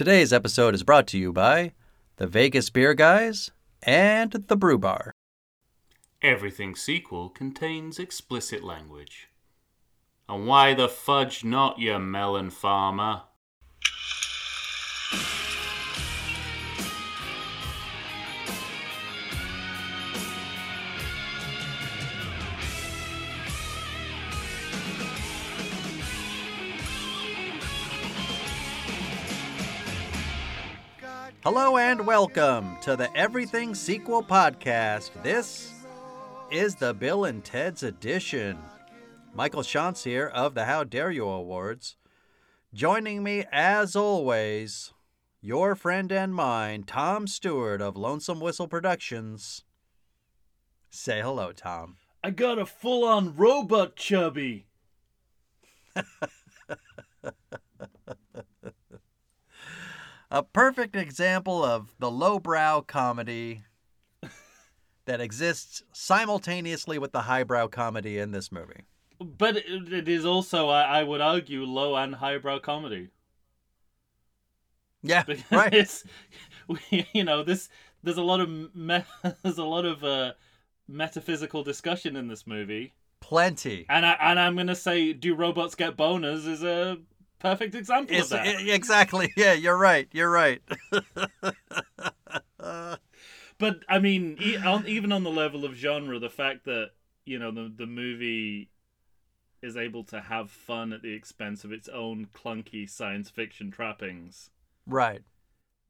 Today's episode is brought to you by the Vegas Beer Guys and the Brew Bar. Everything sequel contains explicit language. And why the fudge not, you melon farmer? Hello and welcome to the Everything Sequel Podcast. This is the Bill and Ted's edition. Michael Shantz here of the How Dare You Awards. Joining me, as always, your friend and mine, Tom Stewart of Lonesome Whistle Productions. Say hello, Tom. I got a full on robot chubby. A perfect example of the lowbrow comedy that exists simultaneously with the highbrow comedy in this movie. But it, is also, I, I would argue, low and highbrow comedy. Yeah, Because right. it's, you know, this there's a lot of me, there's a lot of uh, metaphysical discussion in this movie, Plenty. and I and I'm gonna say, do robots get boners? Is a perfect example It's, of that. i- exactly. Yeah, you're right. You're right. But I mean, e- on, even on the level of genre, the fact that you know the the movie is able to have fun at the expense of its own clunky science fiction trappings right.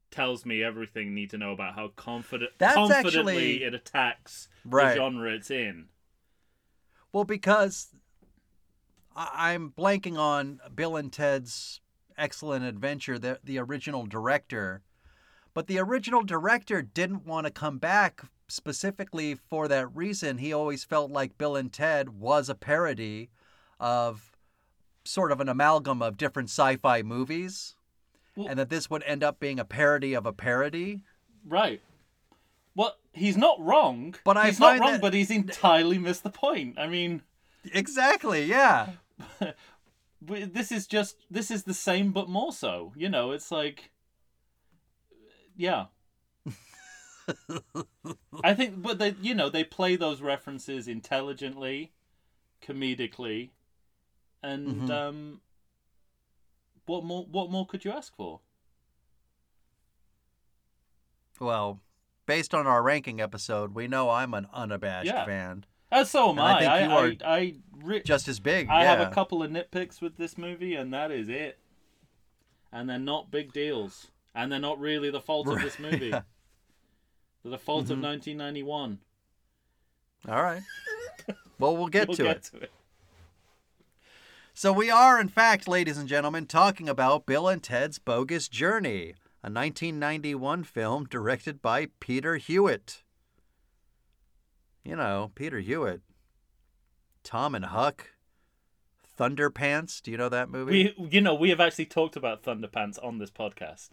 tells me everything I need to know about how confident That's confidently actually- it attacks Right. the genre it's in. Well, because I- I'm blanking on Bill and Ted's Excellent Adventure, the the original director, but the original director didn't want to come back specifically for that reason. He always felt like Bill and Ted was a parody of sort of an amalgam of different sci-fi movies, Well- and that this would end up being a parody of a parody. Right. Well, he's not wrong. But I he's not wrong, that- but he's entirely missed the point. I mean, Exactly. Yeah. this is just this is the same but more so you know it's like yeah i think but they you know they play those references intelligently comedically and Mhm. um what more what more could you ask for Well, based on our ranking episode, we know I'm an unabashed Yeah. fan. Uh, so am And I i think i you are i, I, re- Just as big. I yeah. have a couple of nitpicks with this movie and that is it and they're not big deals and they're not really the fault of this movie Yeah. they're the fault of Mhm. 1991 All right. Well, we'll get We'll to get it. to it. So we are, in fact, ladies and gentlemen, talking about Bill and Ted's Bogus Journey, a 1991 film directed by Peter Hewitt. You know, Peter Hewitt. Tom and Huck. Thunderpants. Do you know that movie? We, you know, we have actually talked about Thunderpants on this podcast.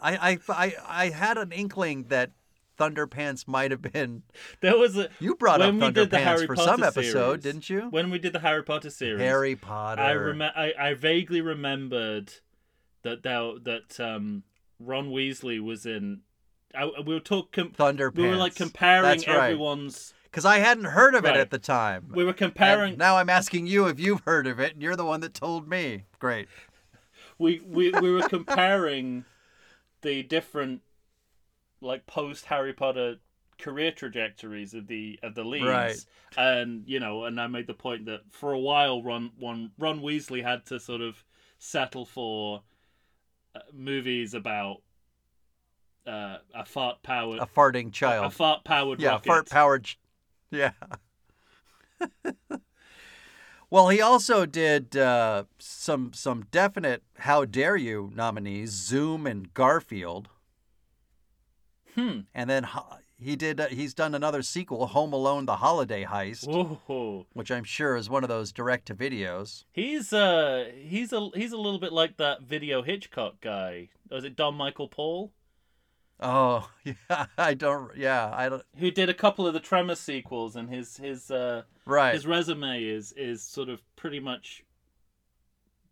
I, I, I, I had an inkling that Thunderpants might have been. There was a You brought up Thunderpants for Potter some episode, series, didn't you? when we did the Harry Potter series. Harry Potter. I rem- I, I vaguely remembered that there, that um, Ron Weasley was in. I, we were talking. Thunderpants. We were like comparing That's right. everyone's. Because I hadn't heard of it at the time. We were And comparing. now I'm asking you if you've heard of it, and you're the one that told me. Great. we, we we were comparing the different like post Harry Potter career trajectories of the of the leads Right. and you know and I made the point that for a while Ron Ron, Ron Weasley had to sort of settle for uh, movies about uh, a fart powered A farting child, a fart powered yeah, fart powered. ch- Yeah. well, he also did uh, some some definite "How Dare You" nominees: Zoom and Garfield, Hmm. and then he did. Uh, he's done another sequel, Home Alone: The Holiday Heist, Whoa. which I'm sure is one of those direct to videos. He's uh he's a he's a little bit like that video Hitchcock guy. Was it Don Michael Paul? Oh, yeah, I don't. Yeah, I don't. who did a couple of the Tremor sequels, and his his uh, Right. his resume is is sort of pretty much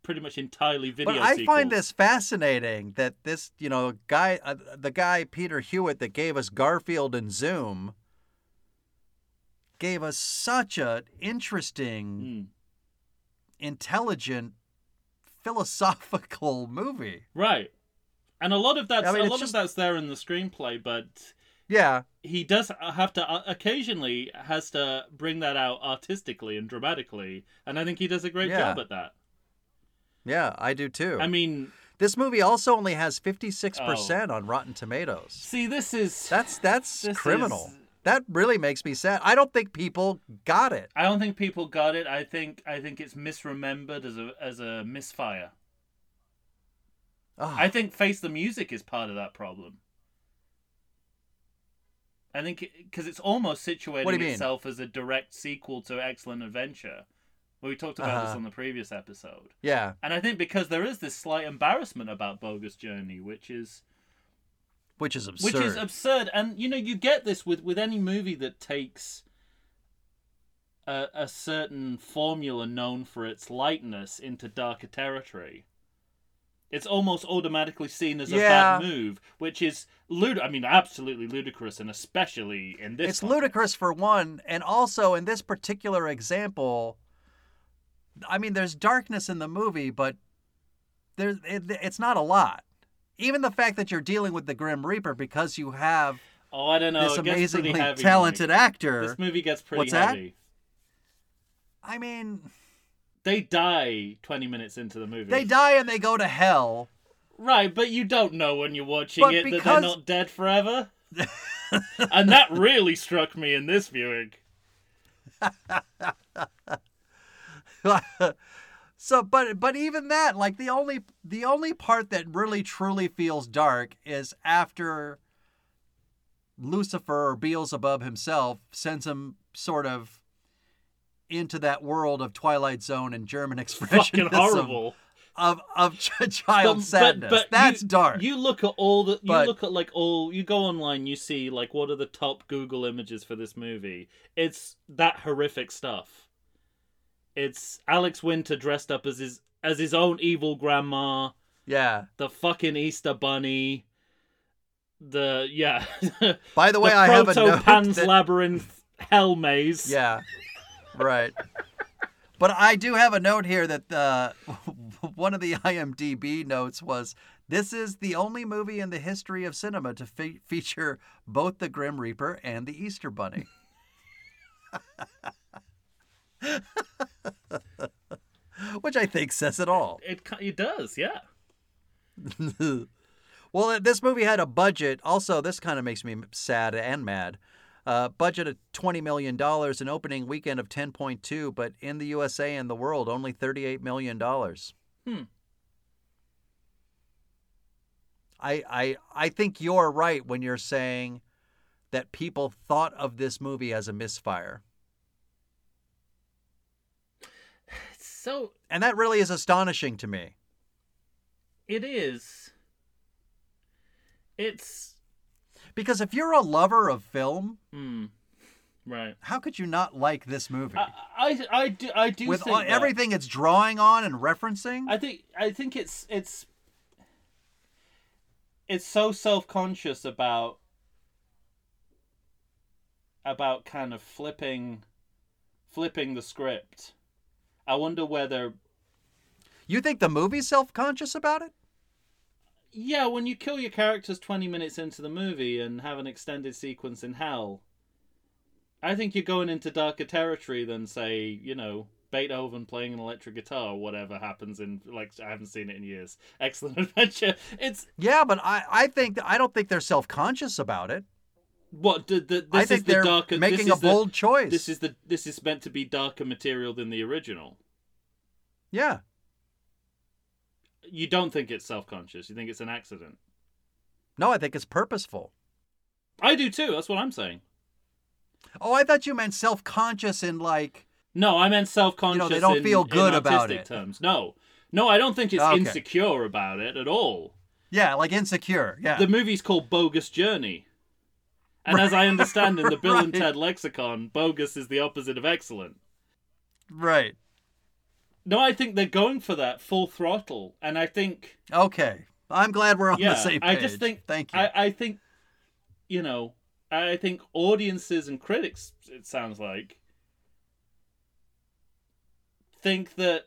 pretty much entirely video. But I find this fascinating that this, you know, guy, uh, the guy Peter Hewitt that gave us Garfield and Zoom, gave us such a interesting, Mm. intelligent, philosophical movie. right, and a lot of that's I mean, a lot just- of that's there in the screenplay, but Yeah, he does have to uh, occasionally has to bring that out artistically and dramatically, and I think he does a great Yeah. job at that. yeah, I do too. I mean, this movie also only has fifty six percent on Rotten Tomatoes. see, this is That's that's criminal. is- That really makes me sad. I don't think people got it. I don't think people got it. I think I think it's misremembered as a as a misfire. Oh, I think Face the Music is part of that problem. I think because it's almost situating you mean? itself as a direct sequel to Excellent Adventure. Well, we talked about this Uh-huh. on the previous episode. yeah, And I think because there is this slight embarrassment about Bogus Journey, which is which is absurd. which is absurd. And you know, you get this with with any movie that takes a, a certain formula known for its lightness into darker territory. It's almost automatically seen as a Yeah. bad move, which is lud. I mean, absolutely ludicrous, and especially in this. it's context. ludicrous for one, and also in this particular example, I mean, there's darkness in the movie, but there's it, it's not a lot. Even the fact that you're dealing with the Grim Reaper because you have Oh, I don't know. this amazingly talented Mike. actor. This movie gets pretty What's that? I mean, They die twenty minutes into the movie. they die and they go to hell. Right, but you don't know when you're watching But it that they're not dead forever. and that really struck me in this viewing. so but but even that like the only the only part that really truly feels dark is after Lucifer or Beelzebub himself sends him sort of into that world of Twilight Zone and German Fucking expressionism horrible. of of child But- sadness. but That's you, dark. You look at all the. You But- look at like all. You go online. You see like what are the top Google images for this movie? It's that horrific stuff. It's Alex Winter dressed up as his as his own evil grandma. yeah. The fucking Easter bunny. The yeah. By the way, the I have a note Pan's that- Labyrinth hell maze. Yeah. Right. But I do have a note here that uh, one of the IMDb notes was this is the only movie in the history of cinema to fe- feature both the Grim Reaper and the Easter Bunny. Which I think says it all. It ki- it does, yeah. well, this movie had a budget. Also, this kind of makes me sad and mad. Uh, budget of twenty million dollars, an opening weekend of ten point two, but in the USA and the world, only thirty-eight million dollars. Hmm. I I I think you're right when you're saying that people thought of this movie as a misfire, So and that really is astonishing to me. it is. It's Because if you're a lover of film, hmm. Right. how could you not like this movie? I, I, I do I do with all, everything it's drawing on and referencing. I think I think it's it's it's so self-conscious about about kind of flipping flipping the script. I wonder whether you think the movie's self-conscious about it? Yeah, when you kill your characters 20 minutes into the movie and have an extended sequence in hell, I think you're going into darker territory than say, you know, Beethoven playing an electric guitar or whatever happens in like I haven't seen it in years. Excellent adventure. It's Yeah, but I, I think I don't think they're self-conscious about it. what the, the, this I is think the they're darker making this a the- bold choice. This is the this is meant to be darker material than the original. yeah. You don't think it's self-conscious. You think it's an accident. No, I think it's purposeful. I do too. That's what I'm saying. Oh, I thought you meant self-conscious in like No, I meant self-conscious. they don't in- feel good about artistic it. Terms. No, no, I don't think it's Okay. insecure about it at all. yeah, like insecure. Yeah. The movie's called Bogus Journey, and as I understand in the Bill and Ted lexicon, bogus is the opposite of excellent. right. No, I think they're going for that full throttle, and I think Okay. I'm glad we're on yeah, the same I just think Thank you. I, I think you know, I think audiences and critics, it sounds like, think that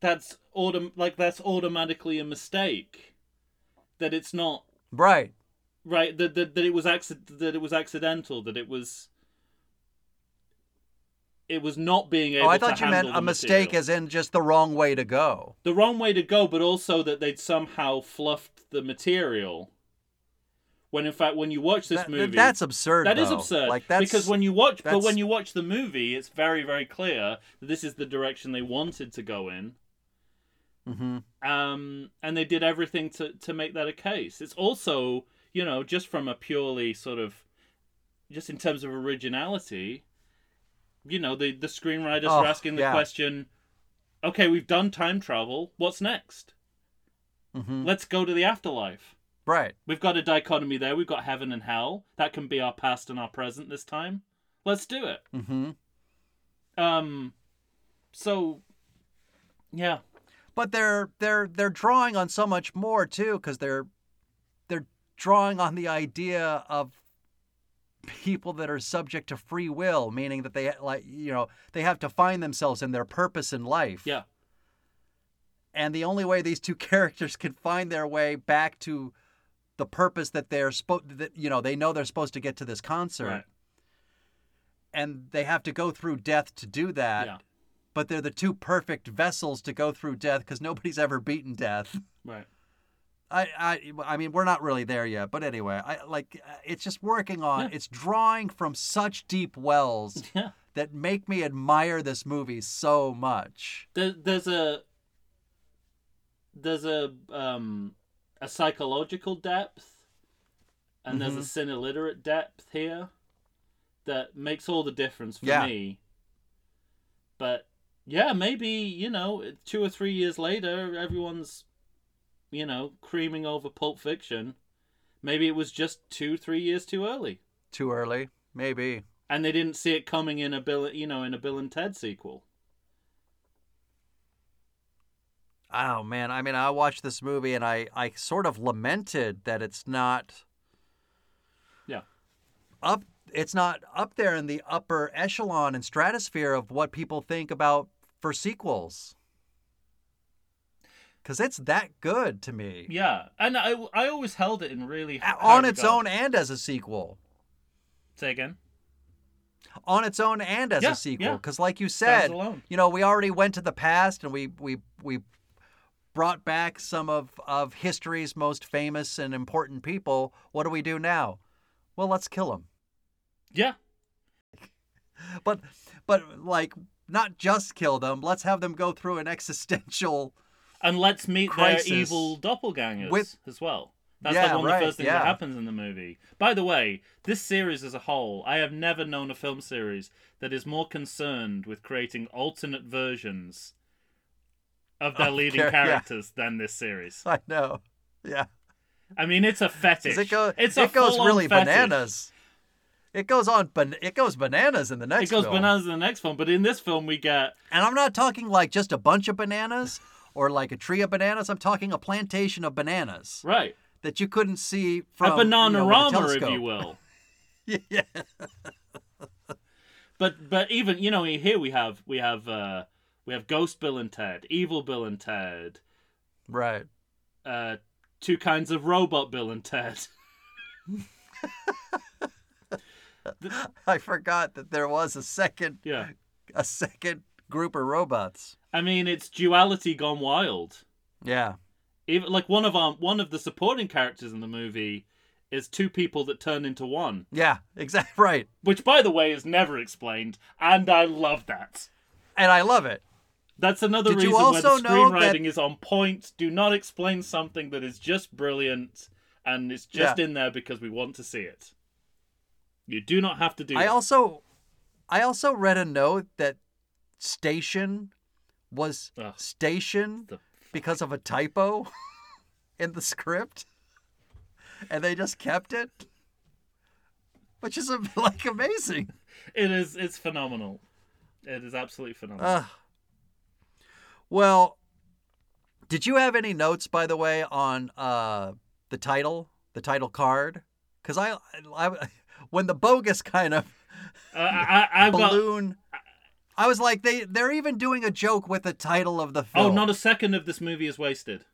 that's autom- like that's automatically a mistake. That it's not right. right. That that, that it was acci- that it was accidental. That it was. It was not being able. To. Oh, I thought you meant a the mistake as in just the wrong way to go. the wrong way to go, but also that they'd somehow fluffed the material. When in fact, when you watch this That- movie, that's absurd. That is though. absurd. Like that's because when you watch, but when you watch the movie, it's very, very clear that this is the direction they wanted to go in. Mhm. Um, and they did everything to to make that a case. It's also, you know, just from a purely sort of, just in terms of originality, you know, the the screenwriters Oh, are asking the yeah. question, okay, we've done time travel. What's next? Mhm. Let's go to the afterlife. right. We've got a dichotomy there. We've got heaven and hell. That can be our past and our present this time. Let's do it. mm-hmm. Um, so, yeah, But they're they're they're drawing on so much more too cuz they're they're drawing on the idea of people that are subject to free will, meaning that they like you know, they have to find themselves in their purpose in life. yeah, and the only way these two characters can find their way back to the purpose that they're supposed that you know they know they're supposed to get to this concert. Right, and they have to go through death to do that. Yeah, but they're the two perfect vessels to go through death because nobody's ever beaten death. Right. I, I i mean we're not really there yet but anyway i like uh, it's just working on Yeah. it's drawing from such deep wells Yeah, that make me admire this movie so much there, there's a there's a um a psychological depth, and there's a Mm-hmm. cinelliterate depth here that makes all the difference for Yeah. me. But yeah, maybe you know, two or three years later, everyone's you know creaming over Pulp Fiction. Maybe it was just two, three years too early, too early maybe and they didn't see it coming in a Bill, you know, in a Bill and Ted sequel. Oh man, I mean, I watched this movie and I, I sort of lamented that it's not Yeah. up it's not up there in the upper echelon and stratosphere of what people think about for sequels. Cuz it's that good to me. Yeah, and I, I always held it in really On its regard. own and as a sequel. Say again. On its own and as Yeah, a sequel yeah. cuz like you said, you know, we already went to the past and we we we brought back some of of history's most famous and important people. What do we do now? Well, let's kill them. Yeah, But but like not just kill them. Let's have them go through an existential and let's meet Crisis. their evil doppelgangers With- as well. That's Yeah, like one right, of the first things yeah. that happens in the movie. By the way, this series as a whole, I have never known a film series that is more concerned with creating alternate versions of their Of leading yeah. characters than this series. I know. Yeah. I mean, it's a fetish. It, go, it's it goes really fetish. bananas. It goes on ban- it goes bananas in the next It goes film. bananas in the next film, but in this film we get And I'm not talking like just a bunch of bananas or like a tree of bananas. I'm talking a plantation of bananas right that you couldn't see from a banana you know, a if you will. yeah. But but even you know here we have we have uh we have Ghost Bill and Ted, Evil Bill and Ted, Right. uh two kinds of robot Bill and Ted. I forgot that there was a second Yeah. a second group of robots. I mean it's duality gone wild. Yeah. Even like one of our one of the supporting characters in the movie is two people that turn into one, Yeah, exactly right. which by the way is never explained, and I love that. And I love it. That's another Did you reason where the also know that- screenwriting is on point. Do not explain something that is just brilliant and it's just Yeah. in there because we want to see it. You do not have to do I that. also I also read a note that station was Ugh. station The- because of a typo in the script. And they just kept it. Which is like amazing. It is it's phenomenal. It is absolutely phenomenal. Ugh. Well, did you have any notes, by the way, on uh, the title, the title card? Because I, I, when the bogus kind of Uh, I, I, I've got. I was like, they they're even doing a joke with the title of the oh, film. Oh, not a second of this movie is wasted.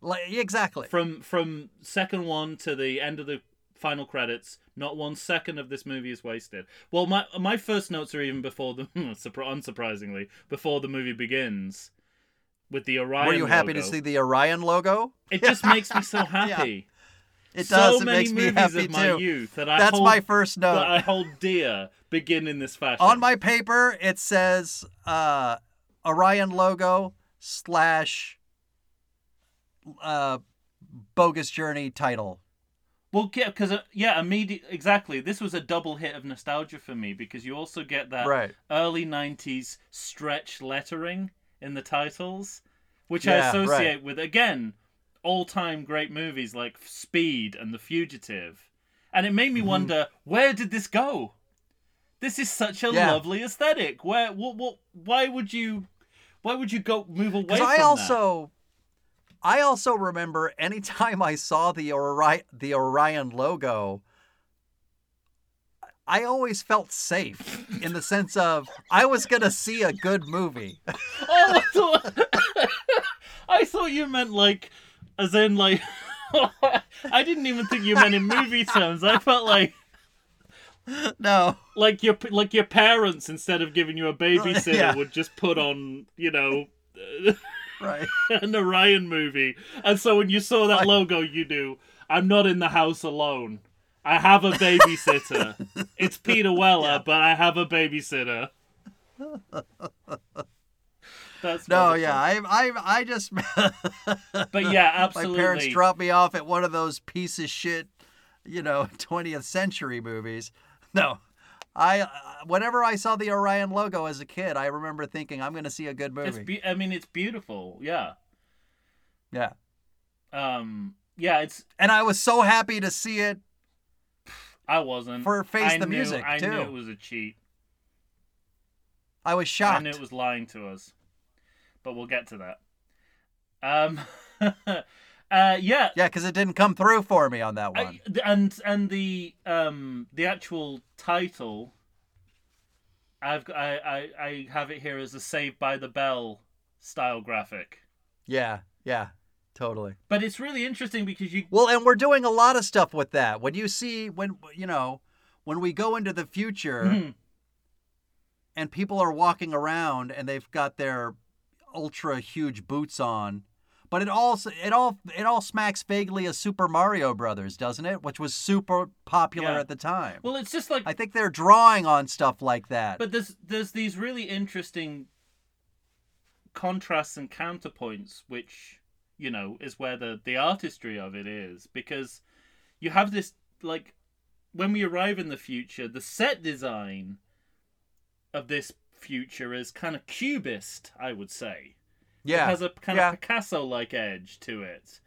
like, exactly. From from second one to the end of the final credits, not one second of this movie is wasted. Well, my my first notes are even before the unsurprisingly before the movie begins with the Orion. Were you happy to see the Orion logo? It just makes me so happy. It so does. It many makes me movies happy of my too. youth that I That's hold, my first note. that I hold dear begin in this fashion. On my paper, it says uh, Orion logo slash uh, bogus journey title. Well, yeah, because uh, yeah, immediate exactly. This was a double hit of nostalgia for me because you also get that Right. early '90s stretch lettering in the titles, which Yeah, I right. associate with again all-time great movies like Speed and The Fugitive, and it made me Mm-hmm. wonder where did this go? This is such a Yeah. lovely aesthetic. Where, what, what? Why would you? Why would you go move away I that? also, I also remember anytime I saw the Orion, the Orion logo, I always felt safe in the sense of I was gonna see a good movie. Oh, I thought, I thought you meant like, as in like, I didn't even think you meant in movie terms. I felt like no, like your like your parents instead of giving you a babysitter Yeah. would just put on you know right? an Orion movie, and so when you saw that logo, you knew I'm not in the house alone. I have a babysitter. it's Peter Weller, but I have a babysitter. That's No, wonderful. yeah, I, I, I just but yeah, absolutely. My parents dropped me off at one of those piece of shit, you know, 20th century movies. No, I, uh, whenever I saw the Orion logo as a kid, I remember thinking I'm going to see a good movie. be- I mean, it's beautiful. Yeah. yeah, Um. Yeah. It's. and I was so happy to see it. I wasn't. For Face I the knew- Music, I knew too. it was a cheat. I was shocked. I knew it was lying to us. But we'll get to that. Um. uh. Yeah. Yeah, because it didn't come through for me on that one. I, and and the um the actual title. I've got- I, I I have it here as a Saved by the Bell style graphic. yeah, yeah, totally. But it's really interesting because you Well, and we're doing a lot of stuff with that. When you see, when you know, when we go into the future. Mhm. and people are walking around and they've got their ultra huge boots on but it all it all it all smacks vaguely of Super Mario Brothers, doesn't it? Which was super popular Yeah. at the time. well, it's just like I think they're drawing on stuff like that. But there's there's these really interesting contrasts and counterpoints, which you know is where the the artistry of it is, because you have this like when we arrive in the future, the set design of this future is kind of cubist, I would say. yeah, It has a kind yeah. of Picasso-like edge to it.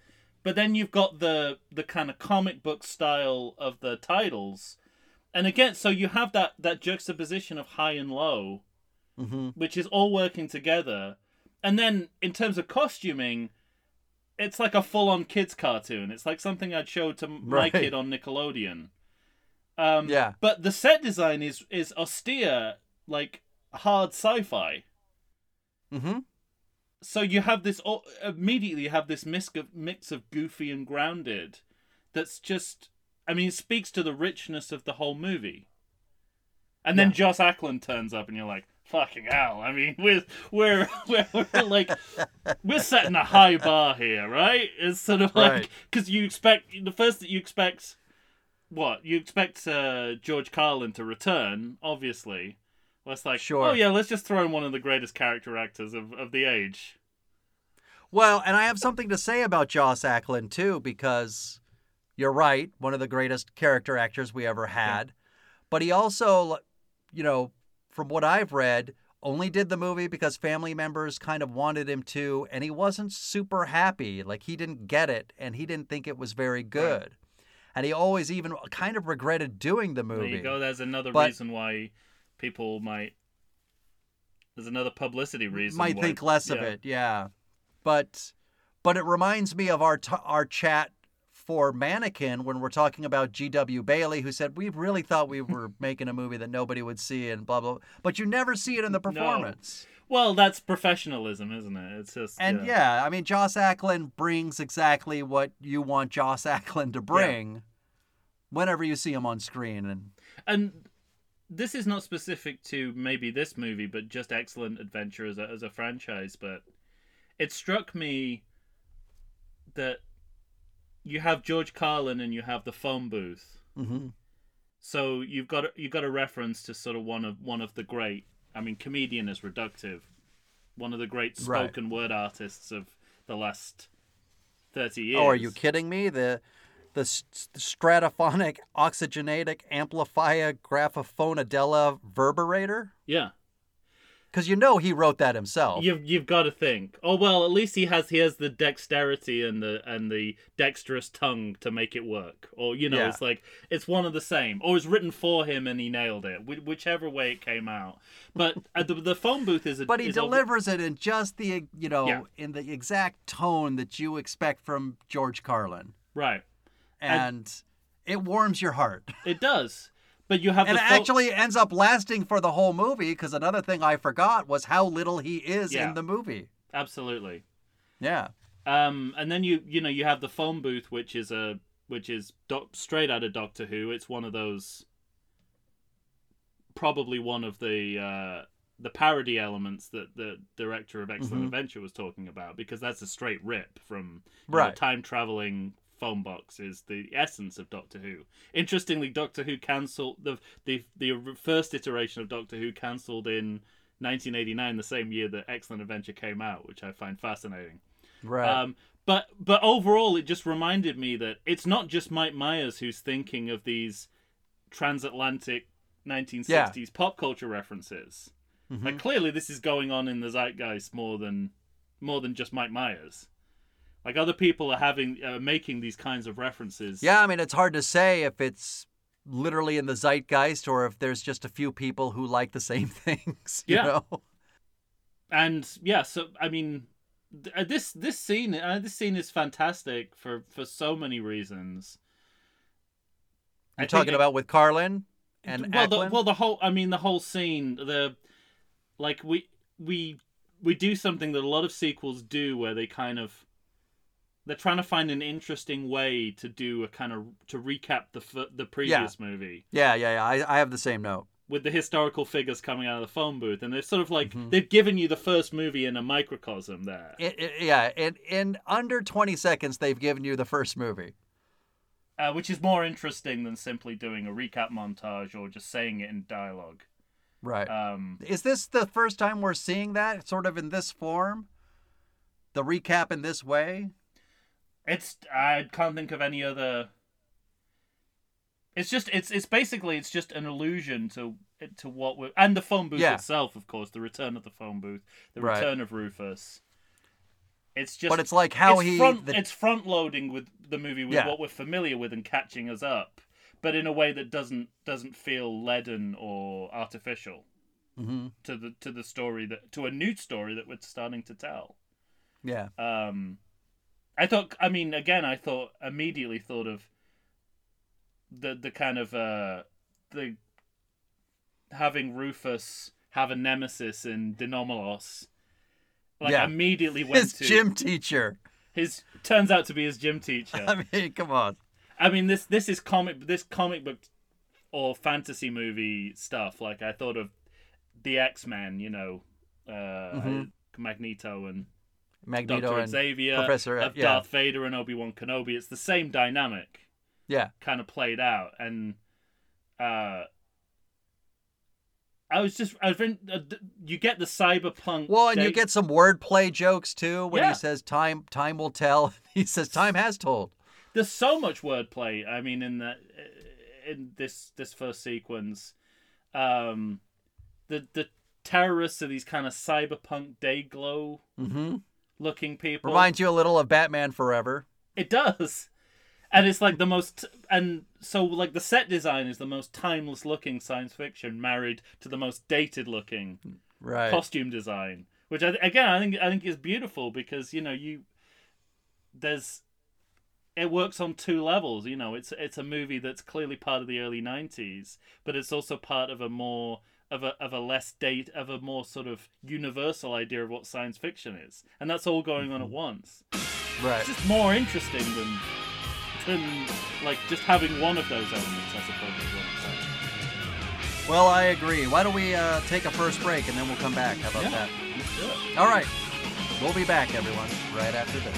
But then you've got the the kind of comic book style of the titles. And again, so you have that that juxtaposition of high and low, hmm which is all working together. And then in terms of costuming, it's like a full-on kids cartoon. It's like something I'd show to my Right. kid on Nickelodeon. Um, Yeah. But the set design is is austere, like hard sci-fi. Hmm so you have this immediately you have this mix of, mix of goofy and grounded that's just i mean it speaks to the richness of the whole movie. And then Yeah. joss ackland turns up and you're like fucking hell. I mean we're we're we're, we're like we're setting a high bar here right? It's sort of like Right. because you expect the first that you expect what? You expect uh, george carlin to return obviously well, it's like oh, Sure. oh yeah let's just throw in one of the greatest character actors of, of the age Well, and I have something to say about Joss Ackland too, because you're right, one of the greatest character actors we ever had. But he also, you know, from what I've read, only did the movie because family members kind of wanted him to, and he wasn't super happy. Like he didn't get it, and he didn't think it was very good. And he always even kind of regretted doing the movie. There you go. There's another But- reason why people might there's another publicity reason. might why- think less of it. Yeah, but but it reminds me of our t- our chat for Mannequin when we're talking about G.W. Bailey, who said we really thought we were making a movie that nobody would see and blah blah. But you never see it in the performance. Well, that's professionalism, isn't it? It's just And yeah. I mean, Joss Ackland brings exactly what you want Joss Ackland to bring whenever you see him on screen. And and this is not specific to maybe this movie, but just excellent adventure as a as a franchise. But it struck me that you have George Carlin and you have the phone booth. Mhm. So you've got a, you've got a reference to sort of one of one of the great. I mean, comedian is reductive. One of the great Right. spoken word artists of the last thirty years. oh, are you kidding me? The the stratophonic oxygenatic amplifier graphophonadella verberator? Yeah. Because you know he wrote that himself. You've you've got to think. Oh well, at least he has he has the dexterity and the and the dexterous tongue to make it work. Or you know, Yeah. it's like it's one of the same. Or it's written for him and he nailed it. Wh- whichever way it came out. But uh, the the phone booth is a but he is delivers it in just the you know Yeah. in the exact tone that you expect from George Carlin, right. And it warms your heart. It does. But you have And it pho- actually ends up lasting for the whole movie because another thing I forgot was how little he is Yeah. in the movie. absolutely. Yeah. Um, and then you you know you have the phone booth, which is a which is doc- straight out of Doctor Who. It's one of those, probably one of the uh, the parody elements that the director of Excellent Mhm. Adventure was talking about, because that's a straight rip from you know, time traveling phone box is the essence of Doctor Who. Interestingly, Doctor Who cancelled the the the first iteration of Doctor Who cancelled in 1989, the same year that Excellent Adventure came out, which I find fascinating. Right. Um, but but overall, it just reminded me that it's not just Mike Myers who's thinking of these transatlantic 1960s pop culture references. Mhm. Like clearly, this is going on in the zeitgeist more than more than just Mike Myers. Like other people are having uh, making these kinds of references. Yeah, I mean, it's hard to say if it's literally in the zeitgeist or if there's just a few people who like the same things. You Yeah. know? and yeah, so I mean, th- uh, this this scene uh, this scene is fantastic for for so many reasons. I You're talking it- about with Carlin and well, the, well, the whole I mean, the whole scene, the like we we we do something that a lot of sequels do, where they kind of they're trying to find an interesting way to do a kind of to recap the f- the previous movie yeah, yeah, yeah. I, I have the same note. with the historical figures coming out of the phone booth, and they're sort of like Mhm. they've given you the first movie in a microcosm there. It, it, yeah, in, in under 20 seconds, they've given you the first movie. uh, which is more interesting than simply doing a recap montage or just saying it in dialogue. Right. Um, Is this the first time we're seeing that sort of in this form? The recap in this way? It's I can't think of any other. It's just it's it's basically it's just an allusion to to what we and the phone booth Yeah. itself, of course, the return of the phone booth, the Right. return of Rufus. It's just but it's like how it's he. front, the- it's front loading with the movie with Yeah. what we're familiar with and catching us up, but in a way that doesn't doesn't feel leaden or artificial Mhm, to the to the story that to a new story that we're starting to tell. Yeah. Um, I thought. I mean, again, I thought immediately thought of the the kind of uh the having Rufus have a nemesis in De Nomolos. Like Yeah. immediately went to His to gym teacher. his turns out to be his gym teacher. I mean, come on. I mean this this is comic this comic book or fantasy movie stuff. Like I thought of the X Men, you know, uh, Mhm. Magneto and Magneto Doctor and Xavier, Professor- of yeah. Darth Vader and Obi Wan Kenobi. It's the same dynamic, yeah, kind of played out, and uh, I was just I've been uh, you get the cyberpunk. Well, and you get some wordplay jokes too when Yeah. he says time time will tell. He says time has told. there's so much wordplay. I mean, in that in this this first sequence, um, the the terrorists are these kind of cyberpunk day glow hmm looking people. Reminds you a little of Batman Forever. It does. And it's like the most and so like the set design is the most timeless looking science fiction married to the most dated looking Right. costume design, which I, again I think I think is beautiful because you know you there's it works on two levels. You know, it's it's a movie that's clearly part of the early '90s, but it's also part of a more of a of a less date of a more sort of universal idea of what science fiction is, and that's all going on at once. Right. It's just more interesting than than like just having one of those elements. I suppose is what I'm saying. Well, I agree. Why don't we uh, take a first break and then we'll come back? How about Yeah. that? Let's do it. All right. We'll be back, everyone, right after this.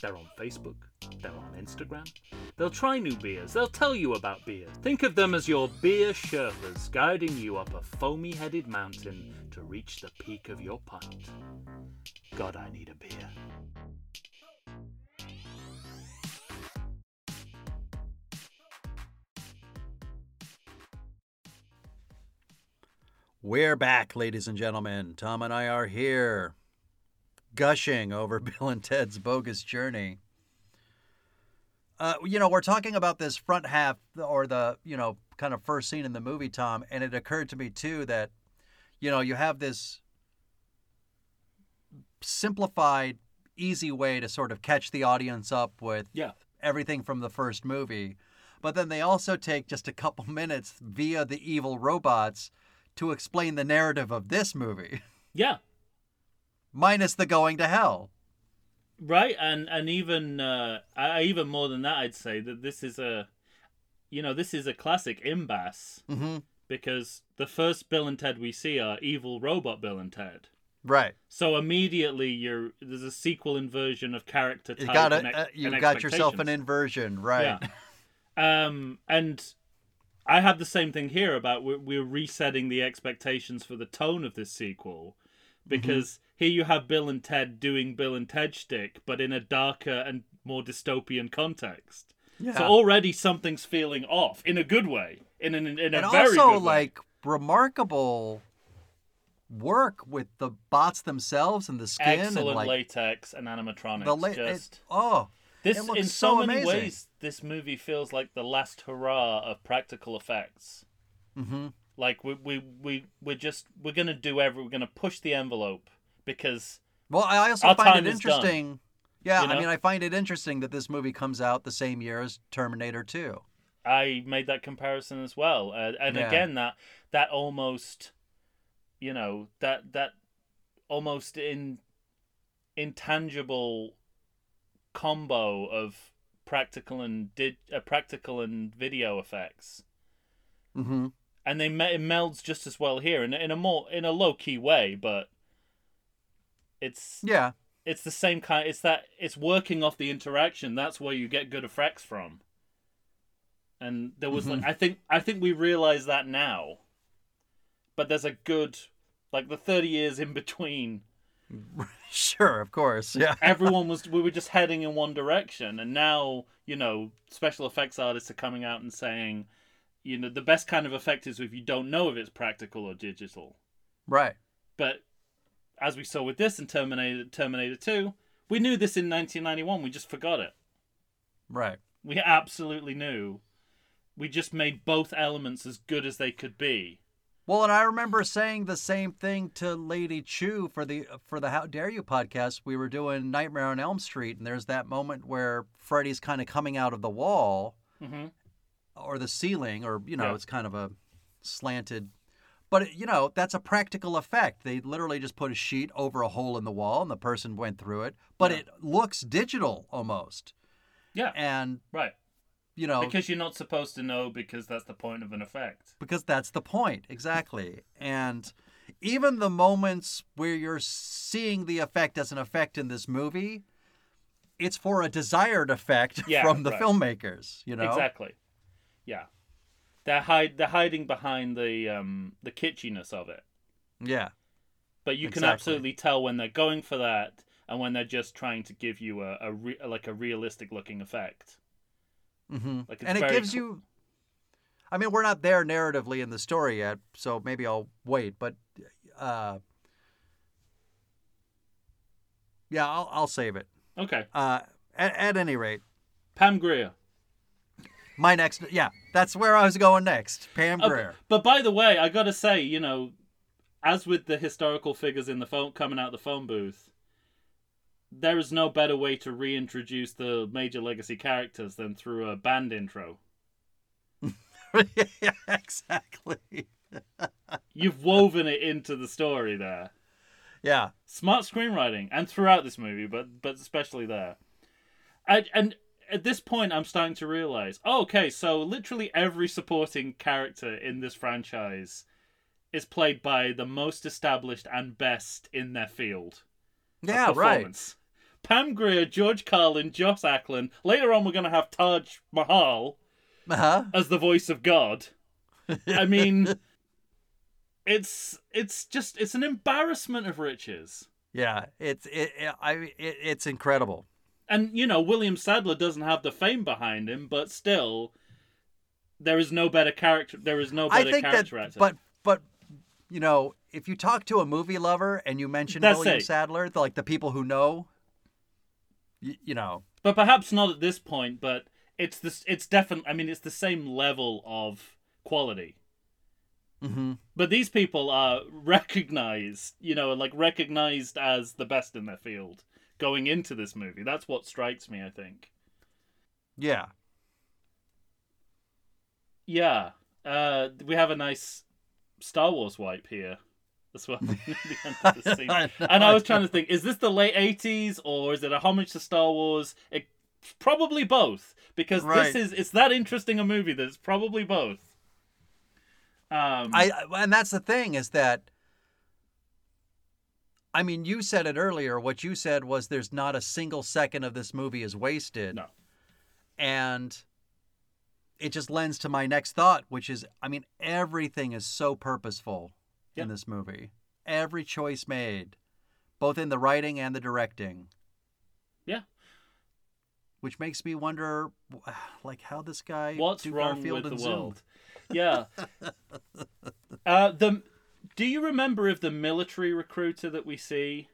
They're on Facebook, they're on Instagram. They'll try new beers, they'll tell you about beer. Think of them as your beer Sherpas guiding you up a foamy headed mountain to reach the peak of your pint. God, I need a beer. We're back, ladies and gentlemen. Tom and I are here, gushing over Bill and Ted's bogus journey. Uh, you know, we're talking about this front half or the, you know, kind of first scene in the movie, Tom, and it occurred to me too that, you know, you have this simplified, easy way to sort of catch the audience up with Yeah. everything from the first movie. But then they also take just a couple minutes via the evil robots to explain the narrative of this movie, Yeah. Minus the going to hell. Right, and and even uh, I, even more than that, I'd say that this is a, you know, this is a classic impasse Mm-hmm. because the first Bill and Ted we see are evil robot Bill and Ted. Right. So immediately you're there's a sequel inversion of character type. You got a, uh, you got yourself an inversion, right? Yeah. Um, and I have the same thing here about we're, we're resetting the expectations for the tone of this sequel because here you have Bill and Ted doing Bill and Ted shtick, but in a darker and more dystopian context. Yeah. So already something's feeling off in a good way, in an in a and very also good way. like remarkable work with the bots themselves and the skin excellent and like latex and animatronics. the la- it- just oh this it in so so, many amazing. ways, this movie feels like the last hurrah of practical effects. hmm Like we we we we're just we're gonna do every we're gonna push the envelope because Well, I also find it it is done. interesting. Yeah, You I mean, I find it interesting that this movie comes out the same year as Terminator 2. I made that comparison as well. Uh, and Yeah. again, that that almost, you know, that that almost in intangible combo of practical and did uh, practical and video effects, Mm-hmm. And they it melds just as well here in in a more in a low key way, but it's Yeah, it's the same kind. It's that it's working off the interaction. That's where you get good effects from. And there was like mm-hmm. I think I think we realize that now. But there's a good like the 30 years in between sure, of course. Yeah. everyone was we were just heading in one direction and now you know special effects artists are coming out and saying you know the best kind of effect is if you don't know if it's practical or digital Right. but as we saw with this in terminator terminator 2 we knew this in 1991 we just forgot it Right. we absolutely knew we just made both elements as good as they could be Well, and I remember saying the same thing to Lady Chu for the for the How Dare You podcast. We were doing Nightmare on Elm Street, and there's that moment where Freddy's kind of coming out of the wall hmm or the ceiling, or you know, Yeah. it's kind of a slanted. But you know, that's a practical effect. They literally just put a sheet over a hole in the wall and the person went through it, but Yeah. it looks digital almost. Yeah, And, right. you know, Because you're not supposed to know because that's the point of an effect. because that's the point exactly and even the moments where you're seeing the effect as an effect in this movie it's for a desired effect Yeah, from the right. filmmakers you know Exactly. Yeah. They're hide they're hiding behind the um the kitschiness of it. yeah But you can absolutely tell when they're going for that and when they're just trying to give you a, a re- like a realistic looking effect. hmm Like and it gives you i mean we're not there narratively in the story yet so maybe i'll wait but uh yeah i'll, I'll save it Okay. uh at, at any rate Pam Grier. My next yeah that's where i was going next pam Okay, Grier. But by the way, I gotta say, you know, as with the historical figures in the phone coming out the phone booth, there is no better way to reintroduce the major legacy characters than through a band intro. yeah, exactly. You've woven it into the story there. Yeah. Smart screenwriting, and throughout this movie, but but especially there. And, and at this point, I'm starting to realize, oh, okay, so literally every supporting character in this franchise is played by the most established and best in their field. Yeah, right. Pam Grier, George Carlin, Joss Ackland. Later on, we're going to have Taj Mahal Uh-huh. as the voice of God. I mean, it's it's just it's an embarrassment of riches. Yeah, it's it, it I it, it's incredible. And you know, William Sadler doesn't have the fame behind him, but still, there is no better character. There is no I better think that character actor. but but you know, if you talk to a movie lover and you mention That's William it. Sadler, the, like the people who know you, you know, but perhaps not at this point. But it's this. It's definitely. I mean, it's the same level of quality. mhm. But these people are recognized, you know, like recognized as the best in their field going into this movie. That's what strikes me, I think. yeah. Yeah. Uh, we have a nice Star Wars wipe here as well. the end of the scene. I know. and I was trying to think, is this the late 80s or is it a homage to Star Wars? It, probably both, because Right. this is it's that interesting a movie that it's probably both. Um, I and that's the thing is that I mean, you said it earlier. What you said was there's not a single second of this movie is wasted. No. And it just lends to my next thought, which is I mean, everything is so purposeful Yep. in this movie. Every choice made, both in the writing and the directing. Yeah. Which makes me wonder like how this guy what's wrong Garfield with the Zoom. world? Yeah. uh, the do you remember if the military recruiter that we see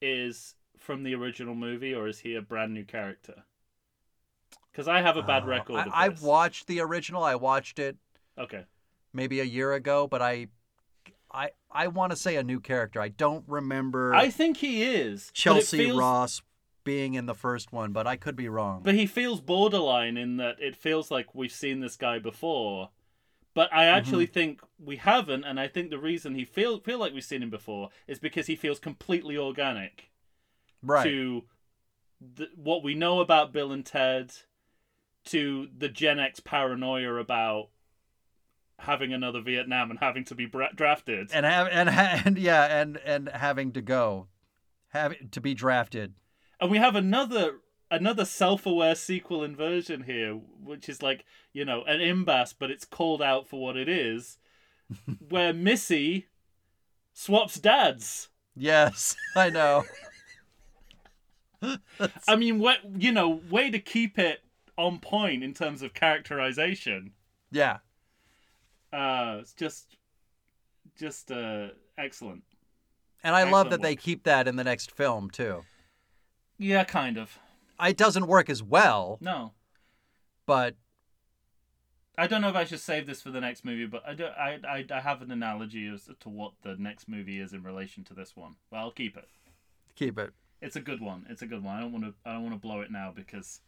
is from the original movie or is he a brand new character? Because I have a bad Uh, record. of I, I've watched the original. I watched it Okay. maybe a year ago, but I, I, I want to say a new character. I don't remember I think he is. Chelcie feels- Ross being in the first one, but I could be wrong. But he feels borderline in that it feels like we've seen this guy before. But I actually Mm-hmm. think we haven't, and I think the reason he feel feel like we've seen him before is because he feels completely organic right. to the, what we know about Bill and Ted, to the Gen X paranoia about having another Vietnam and having to be bra- drafted. and have and ha- and yeah, and and having to go, having to be drafted. And we have another another self-aware sequel inversion here, which is like you know an imbas, but it's called out for what it is, where Missy swaps dads. Yes, I know. I mean, what you know, way to keep it on point in terms of characterization. Yeah, Uh, it's just, just uh, excellent. and I love Excellent that they keep that in the next film too. Yeah, kind of. It doesn't work as well, No, but I don't know if I should save this for the next movie, but I do. I I, I have an analogy as to what the next movie is in relation to this one. Well, I'll keep it. keep it. It's a good one. It's a good one. I don't want to. I don't want to blow it now because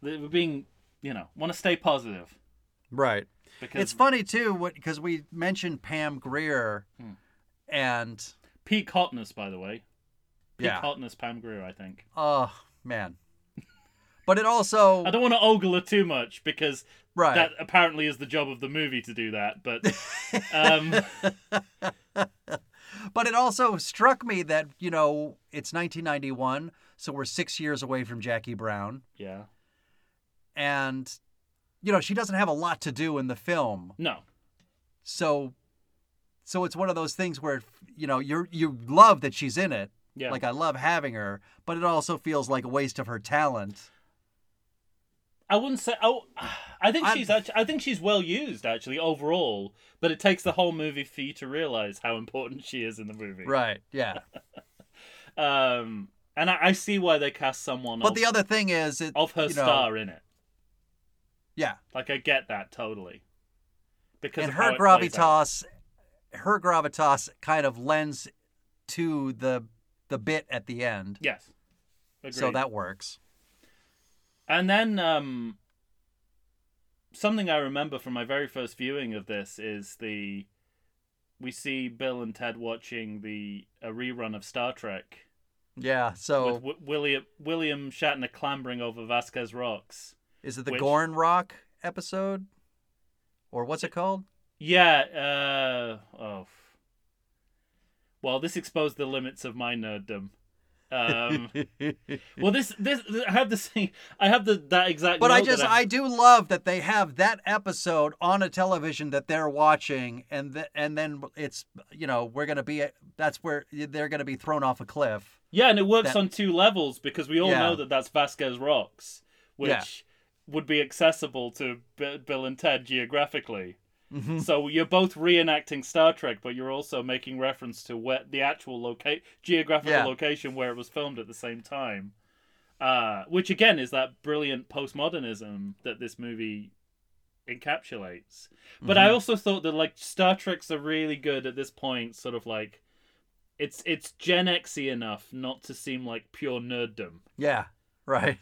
we're being, you know, want to stay positive. Right. because It's funny too, because we mentioned Pam Grier, Hmm. and peak hotness, by the way. Peak yeah, hotness, Pam Grier I think. oh man. But it also I don't want to ogle her too much because right. that apparently is the job of the movie to do that. But um, But it also struck me that you know it's 1991, so we're six years away from Jackie Brown, yeah, and you know she doesn't have a lot to do in the film. no, So, so it's one of those things where you know you you love that she's in it. yeah, Like I love having her, but it also feels like a waste of her talent. I wouldn't say. Oh, I think I'm- she's actually. I think she's well used actually overall. But it takes the whole movie for you to realize how important she is in the movie. Right. Yeah. Um, and I, I see why they cast someone But of, the other thing is, it, of her you know, star in it. Yeah. Like I get that totally. Because and her gravitas, her gravitas kind of lends to the the bit at the end, Yes. so that works. And then um, something I remember from my very first viewing of this is the we see Bill and Ted watching the a rerun of Star Trek Yeah. So with w- William William Shatner clambering over Vasquez rocks. is it the which- Gorn Rock episode, or what's it called? Yeah. Uh, oh. Well, this exposed the limits of my nerddom. Um, well, this this I have the same. I have the that exact. But I just that I do love that they have that episode on a television that they're watching, and th- and then it's you know we're gonna be that's where they're gonna be thrown off a cliff. Yeah, and it works that- on two levels because we all Yeah. know that that's Vasquez Rocks, which Yeah. would be accessible to B- Bill and Ted geographically. Mm-hmm. So you're both reenacting Star Trek, but you're also making reference to where the actual locate geographical Yeah. location where it was filmed at the same time. Uh, which again is that brilliant postmodernism that this movie encapsulates. But I Mhm. also thought that like Star Trek's are really good at this point, sort of like it's it's Gen Xy enough not to seem like pure nerddom. Yeah, right.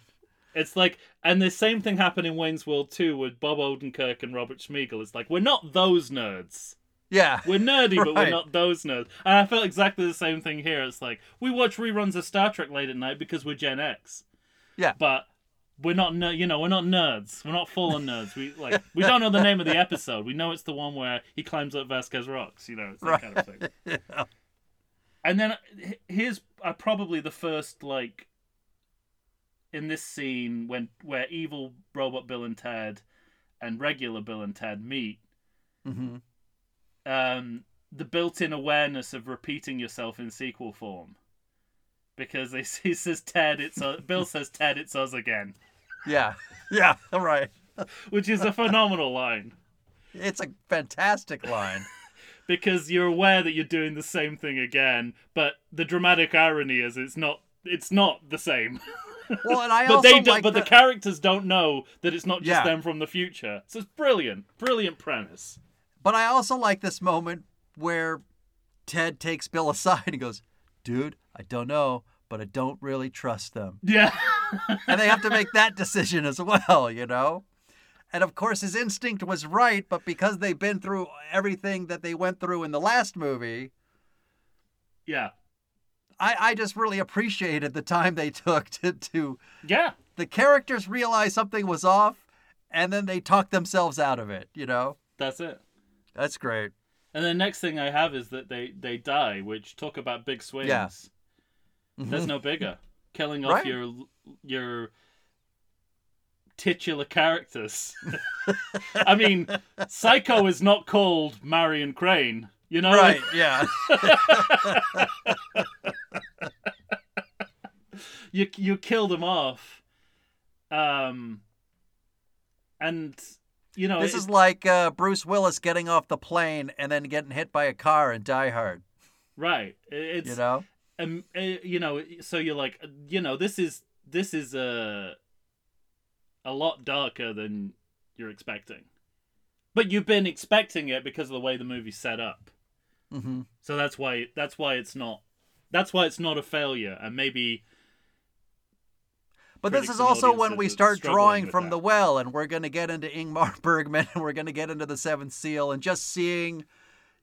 It's like, and the same thing happened in Wayne's World 2 with Bob Odenkirk and Robert Smigel. It's like, we're not those nerds. Yeah, We're nerdy, but we're not those nerds. And I felt exactly the same thing here. It's like, we watch reruns of Star Trek late at night because we're Gen X. Yeah. But we're not, ner- you know, we're not nerds. We're not full on nerds. We like, we don't know the name of the episode. We know it's the one where he climbs up Vasquez rocks. You know, it's that kind of thing. Yeah. And then here's uh, probably the first like in this scene when where evil robot Bill and Ted and regular Bill and Ted meet. hmm Um, the built-in awareness of repeating yourself in sequel form, because they, he says Ted, it's uh, Bill says Ted, it's us again, yeah, yeah. Right. which is a phenomenal line It's a fantastic line. because you're aware that you're doing the same thing again, but the dramatic irony is it's not it's not the same. Well, and I but also they don't, like but the... the- characters don't know that it's not just Yeah. them from the future. So it's brilliant, brilliant premise. But I also like this moment where Ted takes Bill aside and goes, "Dude, I don't know, but I don't really trust them." Yeah, and they have to make that decision as well, you know? And of course, his instinct was right, but because they've been through everything that they went through in the last movie, yeah, I, I just really appreciated the time they took to, to. yeah. The characters realized something was off, and then they talked themselves out of it, you know? That's it. That's great. And the next thing I have is that they they die, which talk about big swings. Yeah. There's Mhm. no bigger. Killing off Right. your your titular characters. I mean, Psycho is not called Marion Crane. You know, Right, yeah. you you kill them off. Um, and you know This it- is like uh, Bruce Willis getting off the plane and then getting hit by a car in Die Hard, right. It's you know? um, uh, you know, so you're like, uh, you know, this is this is a a lot darker than you're expecting, but you've been expecting it because of the way the movie's set up. hmm So that's why that's why it's not that's why it's not a failure, and maybe But this is also when we start drawing from that. the well, and we're going to get into Ingmar Bergman, and we're going to get into the Seventh Seal, and just seeing,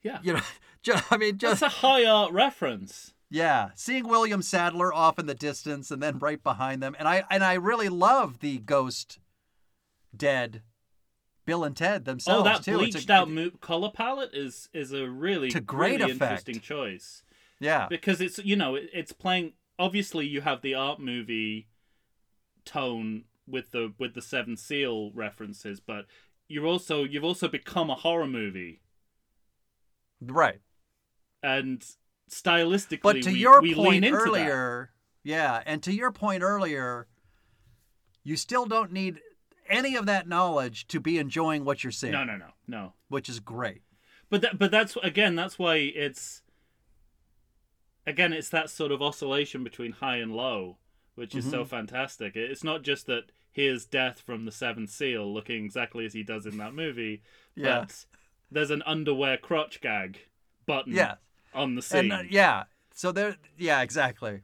Yeah. you know, just, I mean, That's just a high art reference. yeah, seeing William Sadler off in the distance, and then right behind them, and I and I really love the Ghost, Dead, Bill and Ted themselves oh, that too. It's a- bleached out mo- color palette is is a really To great really effect. interesting choice yeah, because it's you know it, it's playing. Obviously, you have the art movie tone with the with the Seven Seal references, but you're also you've also become a horror movie, right. and stylistically, But to we, your we lean point into that. earlier, yeah, and to your point earlier, you still don't need any of that knowledge to be enjoying what you're seeing, No, no, no, no. which is great. But that, but that's again, that's why it's again, it's that sort of oscillation between high and low, which is Mm-hmm. so fantastic. It's not just that here's Death from the Seventh Seal looking exactly as he does in that movie, Yeah. but there's an underwear crotch gag button Yeah, on the scene. and uh, yeah, so there, yeah, exactly.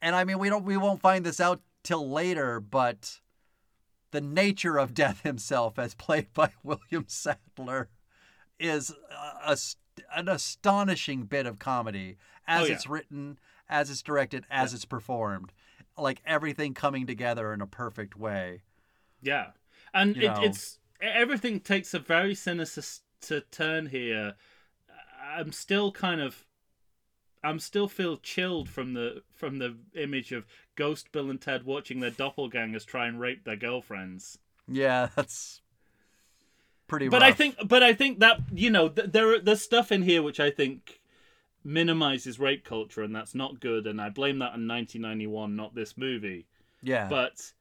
And I mean, we don't, we won't find this out till later, but the nature of Death himself, as played by William Sadler, is a, a- an astonishing bit of comedy as Oh, yeah. it's written, as it's directed, as it's performed, like everything coming together in a perfect way. Yeah, and it, it's everything takes a very sinister to turn here. I'm still kind of, I'm still feel chilled from the from the image of Ghost Bill and Ted watching their doppelgangers try and rape their girlfriends. Yeah, that's pretty. But I think, but I think that you know, th- there there's stuff in here which I think minimizes rape culture, and that's not good. And I blame that on 1991, not this movie. yeah, But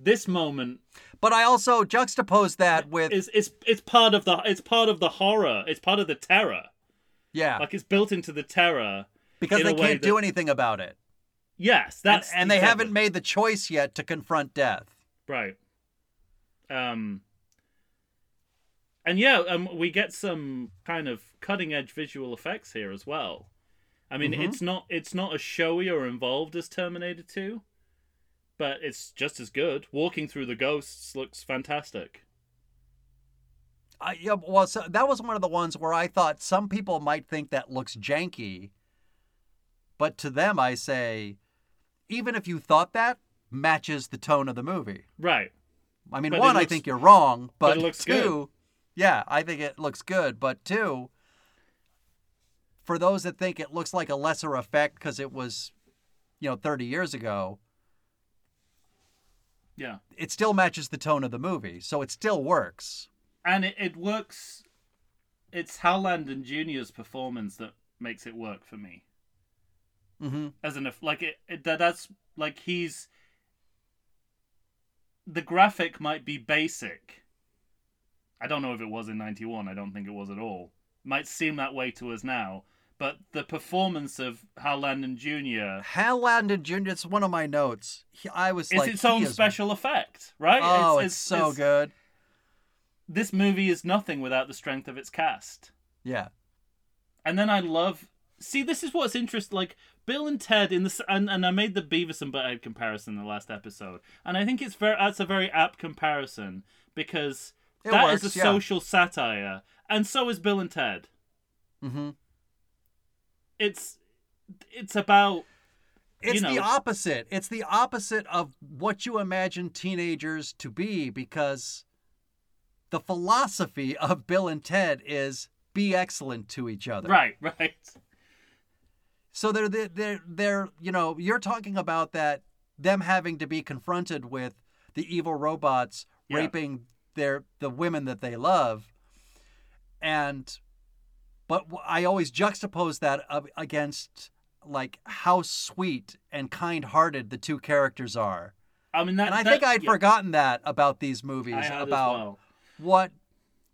this moment but I also juxtapose that with is it's it's part of the it's part of the horror. It's part of the terror. yeah, Like it's built into the terror. because they can't do anything about it. Yes, And, that's and they exactly- haven't made the choice yet to confront death. right. Um. And yeah, um, we get some kind of cutting edge visual effects here as well. I mean, Mhm. it's not it's not as showy or involved as Terminator Two, but it's just as good. Walking through the ghosts looks fantastic. I, yeah, well, so that was one of the ones where I thought some people might think that looks janky, but to them I say, even if you thought that, matches the tone of the movie. Right. I mean, But one, I think you're wrong, but, but looks two. Yeah, I think it looks good, but two, for those that think it looks like a lesser effect because it was, you know, 30 years ago, Yeah. it still matches the tone of the movie, so it still works. and it, it works. It's Hal Landon Jr.'s performance that makes it work for me. hmm As an like it, it that that's like he's the graphic might be basic. I don't know if it was in '91. I don't think it was at all. Might seem that way to us now, but the performance of Hal Landon Jr. Hal Landon Jr. It's one of my notes. He, I was is like, its own is- special effect, right? Oh, it's, so it's- good. This movie is nothing without the strength of its cast. Yeah, And then I love. See, this is what's interesting. Like Bill and Ted in the and, and I made the Beavis and Butthead comparison in the last episode, and I think it's very that's a very apt comparison because It that is works, a yeah. social satire, and so is Bill and Ted. hmm It's it's about it's You the opposite. It's the opposite of what you imagine teenagers to be because the philosophy of Bill and Ted is be excellent to each other. right, right. So they're they're they're, they're you know you're talking about that them having to be confronted with the evil robots Yeah. raping their the women that they love, and but i always juxtapose that against like how sweet and kind-hearted the two characters are, I mean that. and I that- think I'd yeah, forgotten that about these movies about well. what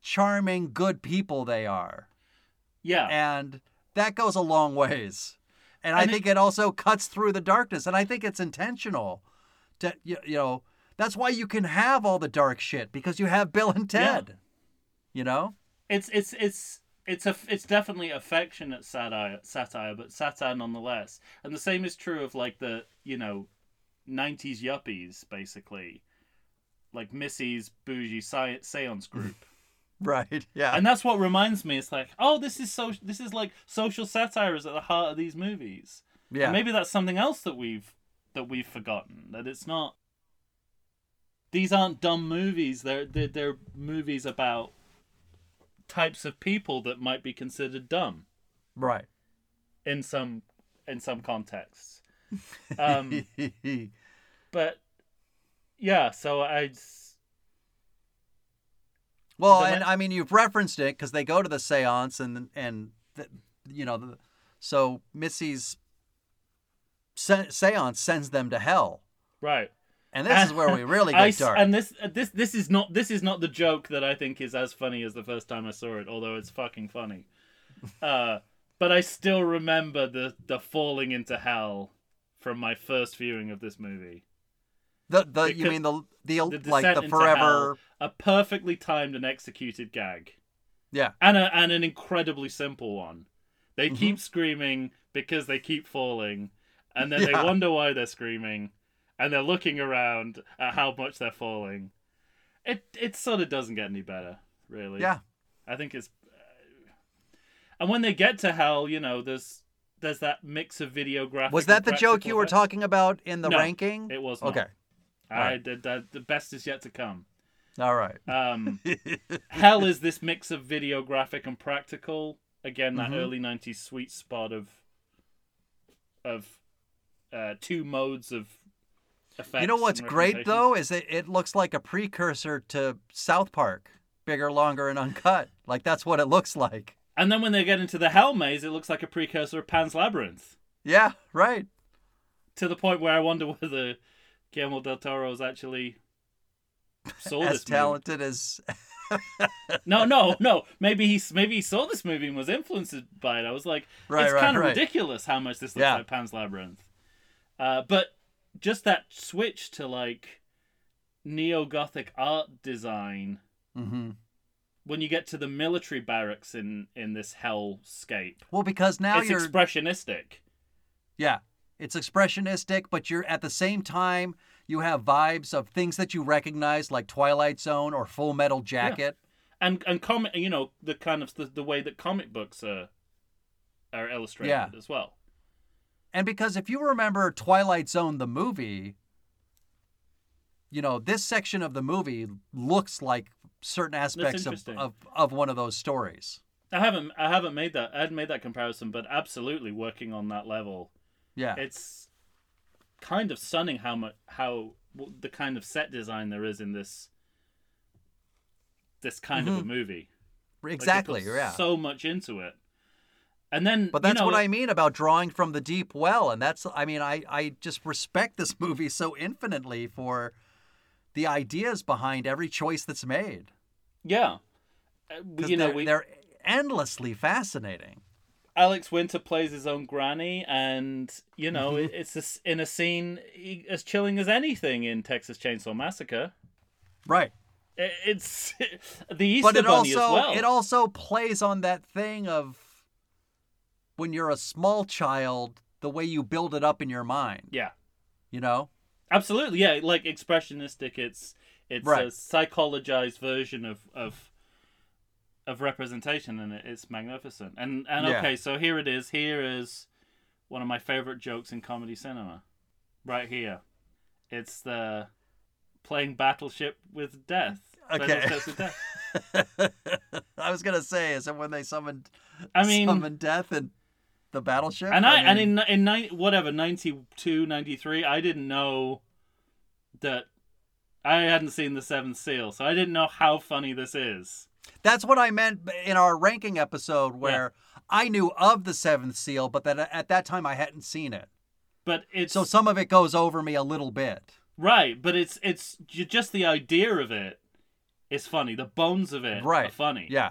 charming good people they are Yeah, and that goes a long ways. And, I it- think it, also cuts through the darkness, and I think it's intentional. To you know, that's why you can have all the dark shit because you have Bill and Yeah. Ted. You know, it's it's it's it's a it's definitely affectionate satire satire but satire nonetheless and the same is true of like the you know '90s yuppies, basically, like Missy's bougie sci- seance group. Right. Yeah. and that's what reminds me. It's like, oh, this is so. This is like social satire is at the heart of these movies. yeah. And maybe that's something else that we've that we've forgotten. That it's not. These aren't dumb movies. They're they're, they're movies about types of people that might be considered dumb right. in some in some contexts. Um, but yeah, so I. well, the and I mean, you've referenced it because they go to the séance, and and the, you know, the, so Missy's se- séance sends them to hell, Right. And this is where we really get I dark. And this this this is not this is not the joke that I think is as funny as the first time I saw it, although it's fucking funny. Uh, but I still remember the the falling into hell from my first viewing of this movie. the the you mean the the, The like the forever hell, a perfectly timed and executed gag. yeah and a, and an incredibly simple one. They Mm-hmm. keep screaming because they keep falling, and then Yeah. they wonder why they're screaming, and they're looking around at how much they're falling. It it sort of doesn't get any better, really. yeah I think it's. uh, And when they get to hell, you know, there's there's that mix of video graphic. was that the joke you were talking about in the No, ranking It was not. okay I Alright. did the, the best is yet to come. all right Um, Hell is this mix of video graphic and practical. Again, that Mhm. early '90s sweet spot of of uh, two modes of. You know what's great though is it, it looks like a precursor to south park bigger longer and uncut like that's what it looks like And then when they get into the Hell Maze, it looks like a precursor of Pan's Labyrinth. yeah right To the point where I wonder whether Guillermo del Toro is actually saw as this movie. talented as No, no, no. Maybe he maybe he saw this movie and was influenced by it. I was like, Right, it's right, kind of right. ridiculous how much this looks Yeah. like Pan's Labyrinth. Uh, but just that switch to like neo gothic art design hmm when you get to the military barracks in in this hellscape, well because now it's you're expressionistic. Yeah. It's expressionistic, but you're at the same time you have vibes of things that you recognize like Twilight Zone or Full Metal Jacket. and and comic you know the kind of the, the way that comic books are are illustrated Yeah. as well And because if you remember Twilight Zone the movie, you know, this section of the movie looks like certain aspects of, of, of one of those stories. i haven't i haven't made that i hadn't made that comparison but absolutely working on that level Yeah. it's kind of stunning how much how the kind of set design there is in this this kind of a mm-hmm. movie exactly. put yeah. so much into it and then But you that's know, what I mean about drawing from the deep well. And that's, I mean, I, I just respect this movie so infinitely for the ideas behind every choice that's made. yeah Uh, you know they're, we they're endlessly fascinating. Alex Winter plays his own granny, and you know Mm-hmm. it's a in a scene as chilling as anything in Texas Chainsaw Massacre. Right. It's the Easter But it Bunny also as well. it also plays on that thing of when you're a small child, the way you build it up in your mind. yeah, You know? absolutely. Yeah, like expressionistic. It's it's a psychologized version of of of representation, and it, it's magnificent. And and Yeah. okay, so here it is. Here is one of my favorite jokes in comedy cinema, right here. It's the playing Battleship with Death. Okay. With Death. I was gonna say, is it when they summoned I mean, summoned death and the battleship? and I, and mean, in in ni- whatever 92, 93, I didn't know that I hadn't seen the Seventh Seal, so I didn't know how funny this is. that's what I meant in our ranking episode where I knew of the seventh seal, but that at that time I hadn't seen it. But it's So some of it goes over me a little bit. right, but it's it's just the idea of it is funny. The bones of it Right. are funny. Yeah.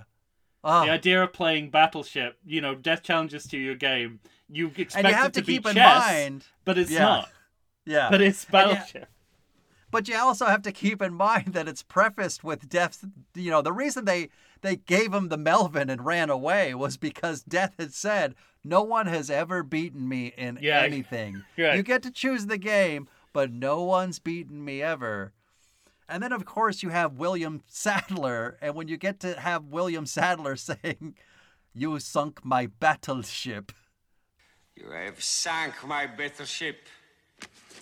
Oh, The idea of playing Battleship, you know, death challenges to your game, you expect and you have it to, to, be keep in chess, mind. but it's Yeah. not. Yeah. But it's you- Battleship. But you also have to keep in mind that it's prefaced with Death. You know, the reason they they gave him the Melvin and ran away was because Death had said, "No one has ever beaten me in Yeah. anything. Right. You get to choose the game, but no one's beaten me ever. And then, of course, you have William Sadler. And when you get to have William Sadler saying, You sunk my battleship. You have sunk my battleship.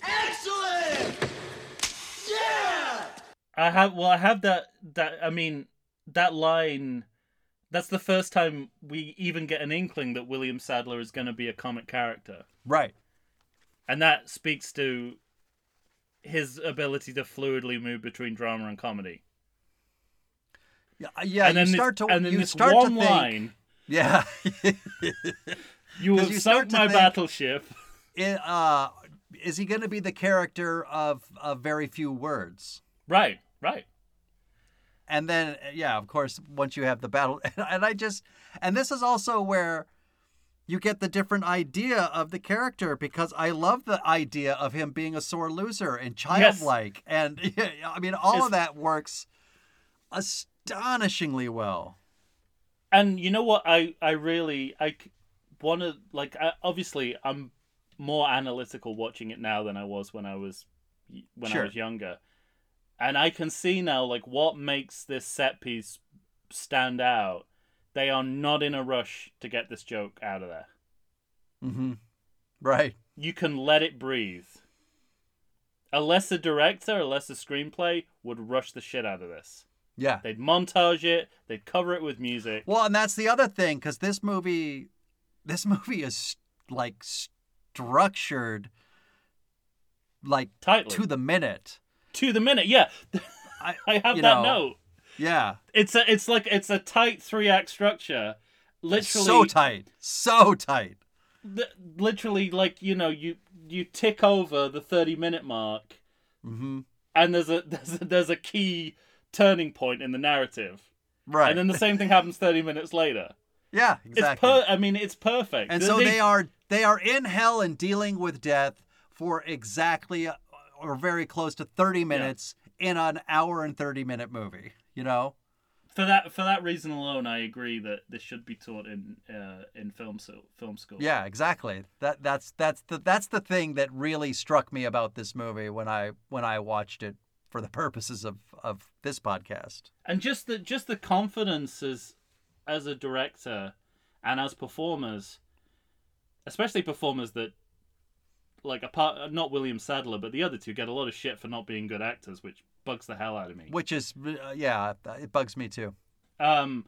Excellent! Yeah! I have well, I have that that I mean that line. That's the first time we even get an inkling that William Sadler is going to be a comic character, Right. and that speaks to his ability to fluidly move between drama and comedy. Yeah, uh, yeah and then you start to and then you this start one to think, line, Yeah. "You you sunk my think- battleship." it, uh, is he going to be the character of, of very few words? Right, right. and then yeah of course once you have the battle and i just and this is also where you get the different idea of the character because i love the idea of him being a sore loser and childlike and i mean all It's- of that works astonishingly well And you know what? I I really I want to like. I, obviously, I'm more analytical watching it now than I was when I was when Sure. I was younger, and I can see now like what makes this set piece stand out. They are not in a rush to get this joke out of there. mm-hmm right You can let it breathe. A lesser director, a lesser screenplay would rush the shit out of this. yeah They'd montage it. They'd cover it with music. well and that's the other thing because this movie this movie is like structured like Tightly. to the minute to the minute. Yeah, I, I have that know, note. Yeah. It's a it's like it's a tight three act structure. Literally so tight. So tight. Th- literally like, you know, you you tick over the 30 minute mark. Mm-hmm. And there's a there's a, there's a key turning point in the narrative. right. And then the same thing happens 30 minutes later. yeah exactly. It's per I mean, it's perfect. and They- so they- are they are in hell and dealing with death for exactly or very close to 30 minutes in an hour and 30 minute movie you know? For that for that reason alone, I agree that this should be taught in uh, in film so, film school. yeah exactly. That that's that's the that's the thing that really struck me about this movie when i when i watched it for the purposes of of this podcast. And just the just the confidence as as a director and as performers especially performers that like apart not william sadler but the other two get a lot of shit for not being good actors which bugs the hell out of me. Which is uh, yeah it bugs me too. Um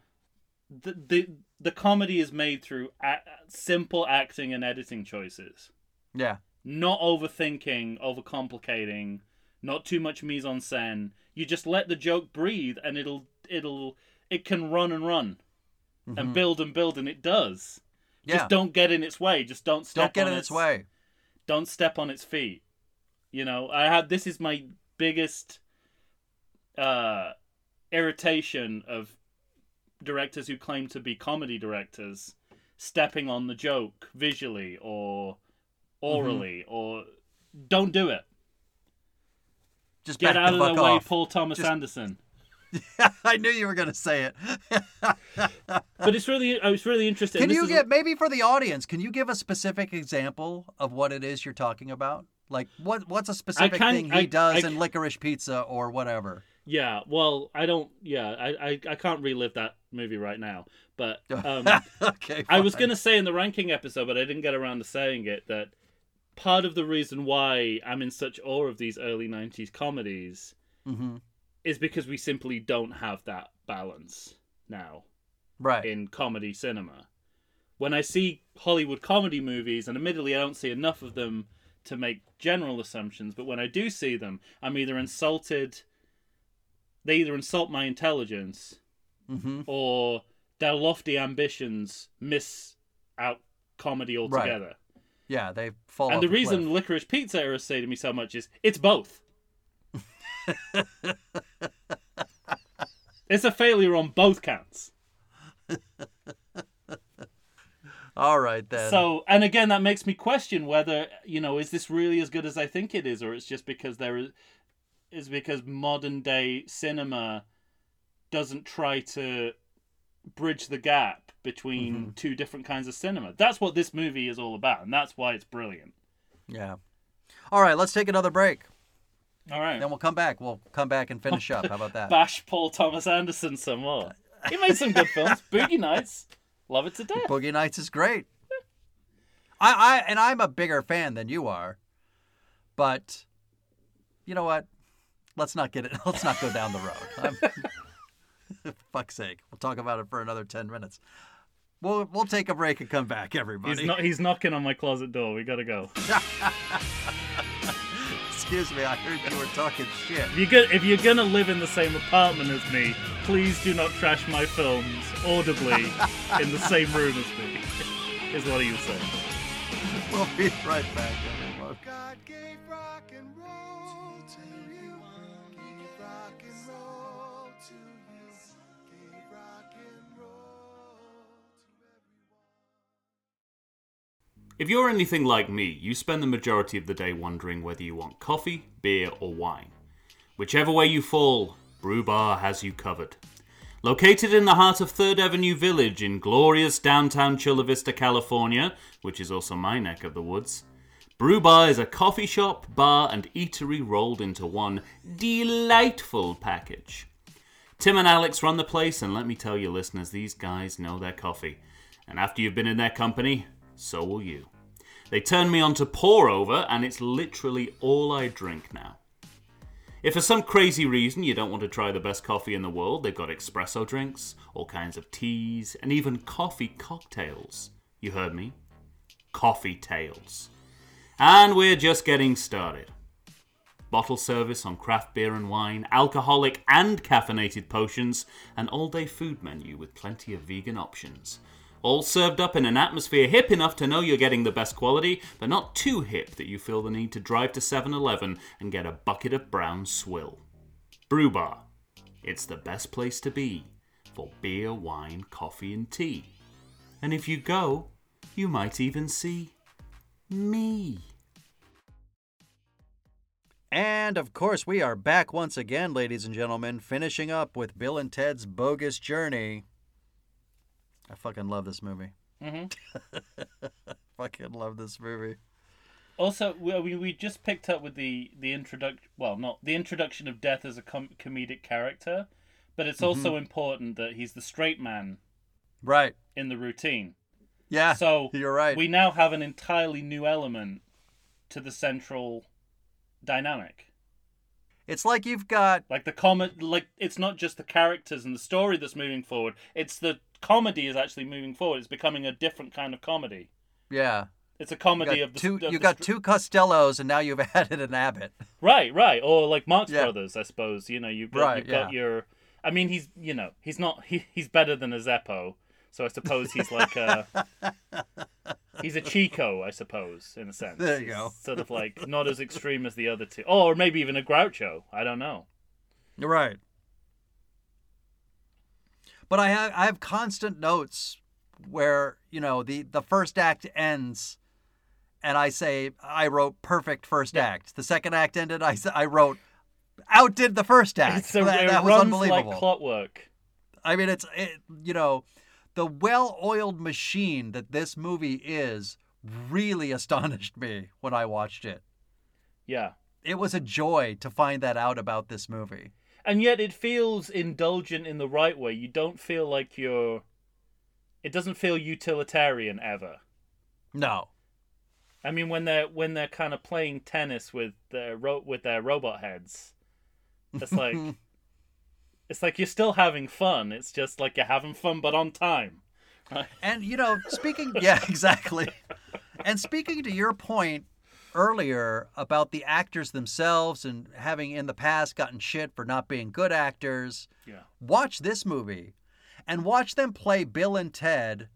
the the, the comedy is made through a- simple acting and editing choices. Yeah. Not overthinking overcomplicating not too much mise en scène. You just let the joke breathe and it'll it'll it can run and run and build and build and it does. Mm-hmm. yeah. just don't get in its way. Just don't step don't get on in its way. don't step on its feet. You know i have this is my biggest uh irritation of directors who claim to be comedy directors stepping on the joke visually or orally or don't do it just get out the of the way off. paul thomas Just- anderson i knew you were going to say it but it's really i was really interested Can this you get maybe for the audience? Can you give a specific example of what it is you're talking about? Like what what's a specific thing he I- does I- in Licorice Pizza or whatever? Yeah, well, I don't. Yeah, I, I, I can't relive that movie right now. But um, okay, I was gonna say in the ranking episode, but I didn't get around to saying it that part of the reason why I'm in such awe of these early '90s comedies Mhm. is because we simply don't have that balance now right. in comedy cinema. When I see Hollywood comedy movies, and admittedly I don't see enough of them to make general assumptions, but when I do see them, I'm either insulted. They either insult my intelligence, hmm or their lofty ambitions miss out comedy altogether. Yeah, they fall. And the reason cliff. Licorice Pizza irritated me so much is it's both. it's a failure on both counts. All right then. So, and again, that makes me question whether you know is this really as good as I think it is, or it's just because there is is because modern day cinema doesn't try to bridge the gap between Mm-hmm. two different kinds of cinema. That's what this movie is all about, and that's why it's brilliant. yeah. All right, let's take another break. All right. Then we'll come back. We'll come back and finish up. How about that? Bash Paul Thomas Anderson some more. He made some good films. Boogie Nights. Love it to death. Boogie Nights is great. I, I and I'm a bigger fan than you are, but you know what? Let's not get it. Let's not go down the road. I'm, fuck's sake, we'll talk about it for another ten minutes. We'll we'll take a break and come back, everybody. He's not. He's knocking on my closet door. We gotta go. Excuse me, I heard you were talking shit. If you're, go- if you're gonna live in the same apartment as me, please do not trash my films audibly in the same room as me. Is what he was saying. We'll be right back, everyone. If you're anything like me, you spend the majority of the day wondering whether you want coffee, beer, or wine. Whichever way you fall, Brew Bar has you covered. Located in the heart of 3rd Avenue Village in glorious downtown Chula Vista, California, which is also my neck of the woods, Brew Bar is a coffee shop, bar, and eatery rolled into one delightful package. Tim and Alex run the place, and let me tell you, listeners, these guys know their coffee. And after you've been in their company, so will you. They turned me on to pour over, and it's literally all I drink now. If for some crazy reason you don't want to try the best coffee in the world, they've got espresso drinks, all kinds of teas, and even coffee cocktails. You heard me? Coffee tails. And we're just getting started. Bottle service on craft beer and wine, alcoholic and caffeinated potions, an all day food menu with plenty of vegan options. All served up in an atmosphere hip enough to know you're getting the best quality, but not too hip that you feel the need to drive to 7 Eleven and get a bucket of brown swill. Brew Bar. It's the best place to be for beer, wine, coffee, and tea. And if you go, you might even see me. And of course, we are back once again, ladies and gentlemen, finishing up with Bill and Ted's Bogus Journey. I fucking love this movie. Mhm. fucking love this movie. Also, we, we just picked up with the the introduction. Well, not the introduction of death as a com- comedic character, but it's also important that he's the straight man Right. in the routine. Yeah. So you're right. we now have an entirely new element to the central dynamic. It's like you've got Like the comet, like it's not just the characters and the story that's moving forward. It's the comedy is actually moving forward. It's becoming a different kind of comedy. yeah. It's a comedy of the two. You got two Costellos, and now you've added an Abbott. Right, right, or like Marx Yeah. Brothers, I suppose. You know, you've got Right, you've got your. I mean, he's you know he's not he, he's better than a Zeppo, so I suppose he's like a he's a Chico, I suppose, in a sense. There you He's go. Sort of like not as extreme as the other two, or maybe even a Groucho. I don't know. You're right. But I have I have constant notes where you know the the first act ends, and I say I wrote perfect first act. The second act ended. I I wrote outdid the first act. It's a, that, it that was unbelievable. like clockwork. I mean, it's it, you know, the well-oiled machine that this movie is really astonished me when I watched it. Yeah. It was a joy to find that out about this movie. And yet it feels indulgent in the right way. You don't feel like you're. It doesn't feel utilitarian ever. No. I mean, when they're when they're kind of playing tennis with their ro- with their robot heads, it's like it's like you're still having fun. It's just like you're having fun, but on time. And you know, speaking yeah, exactly. And speaking to your point earlier about the actors themselves and having in the past gotten shit for not being good actors, Yeah. watch this movie and watch them play Bill and Ted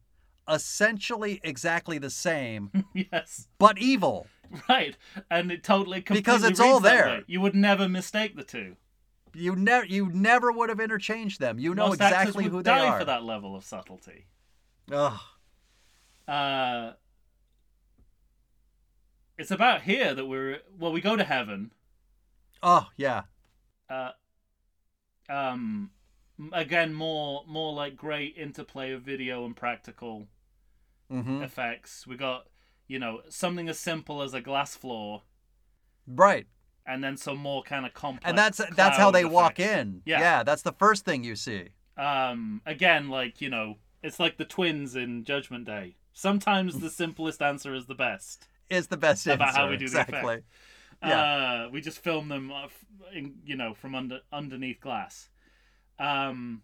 essentially exactly the same, yes. but evil. Right. And it totally Because it's all there. You would never mistake the two. You never you never would have interchanged them. You know Most actors exactly would who they die are. for that level of subtlety. Ugh. Uh, it's about here that we're well, we go to heaven. Oh, yeah. Uh, um, again, more more like great interplay of video and practical Mhm. effects. We got you know something as simple as a glass floor, Right. and then some more kind of complex. And that's that's how they walk effects. in. Yeah. that's the first thing you see. Um, again, like you know, it's like the twins in Judgment Day. Sometimes the simplest answer is the best. Is the best About answer. how we do the exactly. effect. Uh, we just film them, uh, in, you know, from under underneath glass. Um,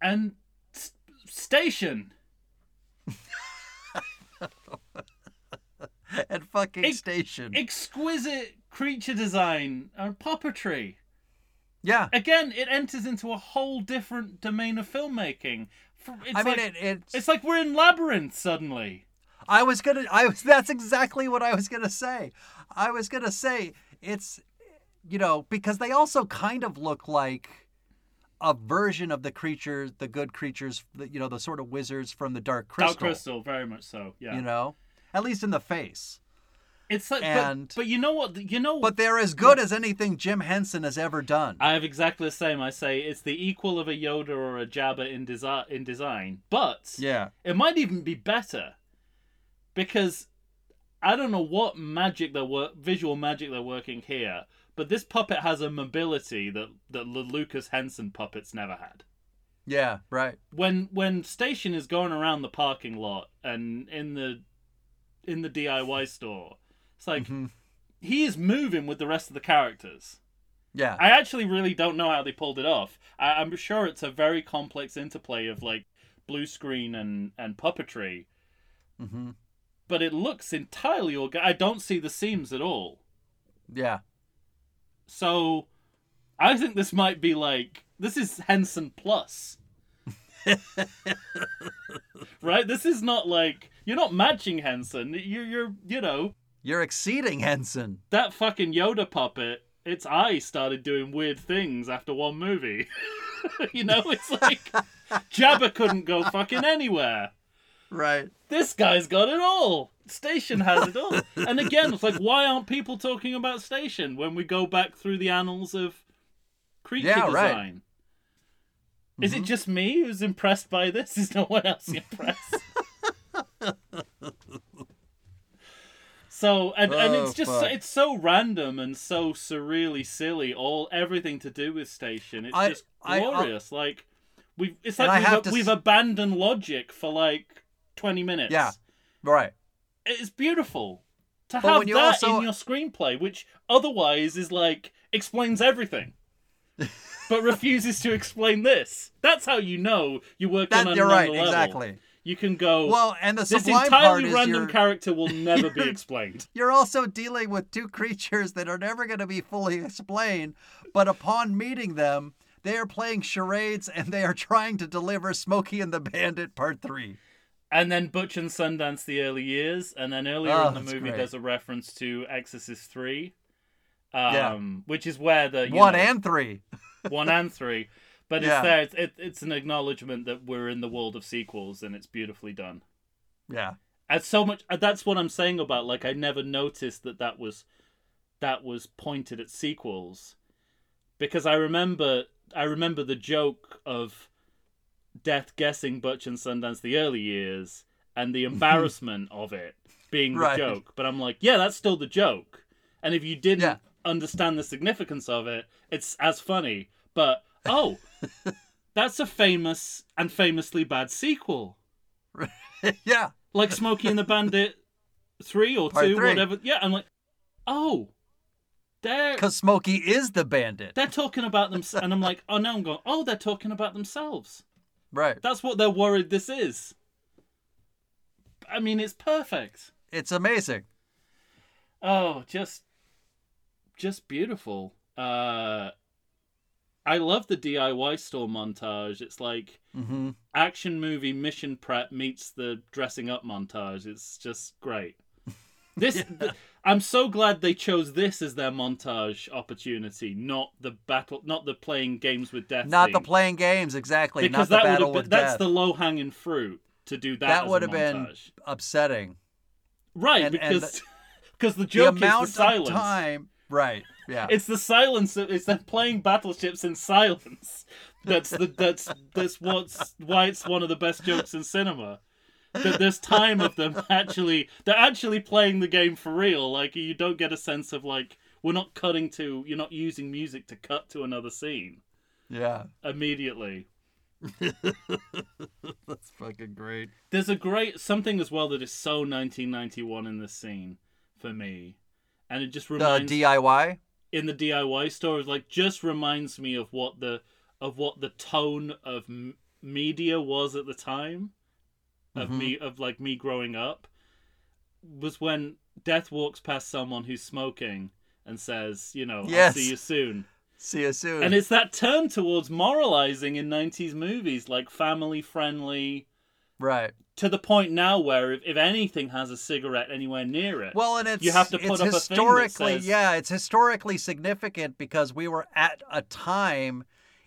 and s- station. and fucking Ex- station. exquisite creature design and puppetry. yeah. Again, it enters into a whole different domain of filmmaking. It's I mean, like, it, it's. it's like we're in Labyrinth suddenly. I was gonna. I was. That's exactly what I was gonna say. I was gonna say it's, you know, because they also kind of look like a version of the creatures, the good creatures, the, you know, the sort of wizards from the Dark Crystal. Dark Crystal, very much so. Yeah. You know, at least in the face. It's like, And- but, but you know what? You know, But they're as good as anything Jim Henson has ever done. I have exactly the same. I say it's the equal of a Yoda or a Jabba in desi- in design, but yeah. it might even be better because I don't know what magic they're wor- visual magic they're working here, but this puppet has a mobility that that the Lucas Henson puppets never had. Yeah. Right. When when Station is going around the parking lot and in the in the DIY store, it's like Mhm. he is moving with the rest of the characters. Yeah. I actually really don't know how they pulled it off. I, I'm sure it's a very complex interplay of like blue screen and and puppetry, hmm but it looks entirely organic. I don't see the seams at all. Yeah. So, I think this might be like this is Henson plus. right? This is not like you're not matching Henson. You're you're you know You're exceeding Henson. that fucking Yoda puppet. Its eye started doing weird things after one movie. you know, it's like Jabba couldn't go fucking anywhere. Right. This guy's got it all. Station has it all. And again, it's like, why aren't people talking about Station when we go back through the annals of creature Yeah, right. design? Is it mm-hmm. just me who's impressed by this? Is no one else impressed? so and, and Oh, it's just fuck. it's so random and so surreally silly. All everything to do with Station. It's I- just I- I- glorious. like we've it's like we've, have a- to we've s- abandoned logic for like twenty minutes. Yeah. Right. It's beautiful to But have that also- in your screenplay, which otherwise is like explains everything, but refuses to explain this. That's how you know you work That on you're another right. level. Exactly. You can go. Well, and the this entirely random character will never be explained. you're also dealing with two creatures that are never going to be fully explained, but upon meeting them, they are playing charades and they are trying to deliver Smokey and the Bandit Part Three. And then Butch and Sundance, the early years, and then earlier Oh, in the movie, great. there's a reference to Exorcist Three, Yeah. um, which is where the One know, and three. one and three. But Yeah. it's there. It's, it, it's an acknowledgement that we're in the world of sequels, and it's beautifully done. Yeah. And so much. That's what I'm saying about like I never noticed that that was that was pointed at sequels, because I remember I remember the joke of Death guessing Butch and Sundance the early years and the embarrassment of it being the joke. But I'm like, yeah, that's still the joke. And if you didn't Yeah. understand the significance of it, it's as funny. But oh, that's a famous and famously bad sequel yeah. like Smokey and the Bandit three or Part two, three. whatever. Yeah, I'm like, oh, they're Because Smokey is the bandit. they're talking about them, and I'm like, oh, now I'm going, oh, they're talking about themselves. Right. That's what they're worried this is. I mean, it's perfect. It's amazing. Oh, just, just beautiful. Uh, I love the DIY store montage. It's like Mm-hmm. action movie mission prep meets the dressing up montage. It's just great. This th- I'm so glad they chose this as their montage opportunity, not the battle, not the playing games with death. Not the playing games, exactly. because Not that would battle have with been that's death. the low hanging fruit to do that. that would have been upsetting. right and- because because the The joke amount is the silence. of time. Right. Yeah. It's the silence. of- It's them playing battleships in silence. That's the that's that's what's why it's one of the best jokes in cinema. That there's time of them actually they're actually playing the game for real. Like you don't get a sense of like we're not cutting to you're not using music to cut to another scene Yeah, immediately. that's fucking great. There's a great something as well that is so 1991 in this scene for me, and it just reminds The DIY. in the DIY store is like just reminds me of what the of what the tone of m- media was at the time of Mhm. me of like me growing up was when death walks past someone who's smoking and says, you know, Yes. I'll see you soon. See you soon. And it's that turn towards moralizing in 90s movies, like family friendly, right. to the point now where if, if anything has a cigarette anywhere near it, Well, and it's You have to put up a thing that historically, says- yeah, it's historically significant because we were at a time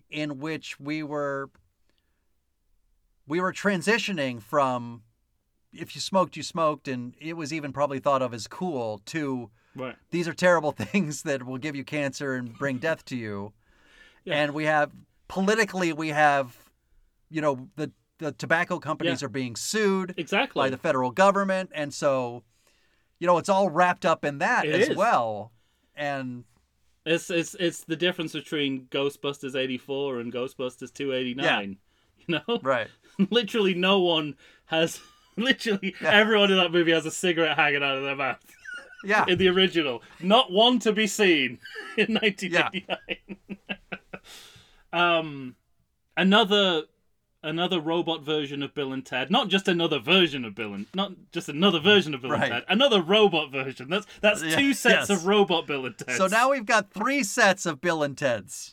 in which we were we were transitioning from if you smoked, you smoked, and it was even probably thought of as cool to right. these are terrible things that will give you cancer and bring death to you. Yeah. And we have politically, we have, you know, the the tobacco companies Yeah. are being sued Exactly. by the federal government, and so, you know, it's all wrapped up in that It as is. well. And It's it's it's the difference between Ghostbusters eighty four and Ghostbusters two eighty nine. You know, right, literally no one has. Literally everyone in that movie has a cigarette hanging out of their mouth yeah, in the original. Not one to be seen in nineteen eighty nine. um, another another robot version of Bill and Ted. Not just another version of Bill and not just another version of Bill Right. and Ted. Another robot version. That's that's Yeah, two sets yes. of robot Bill and Ted. so now we've got three sets of Bill and Ted's.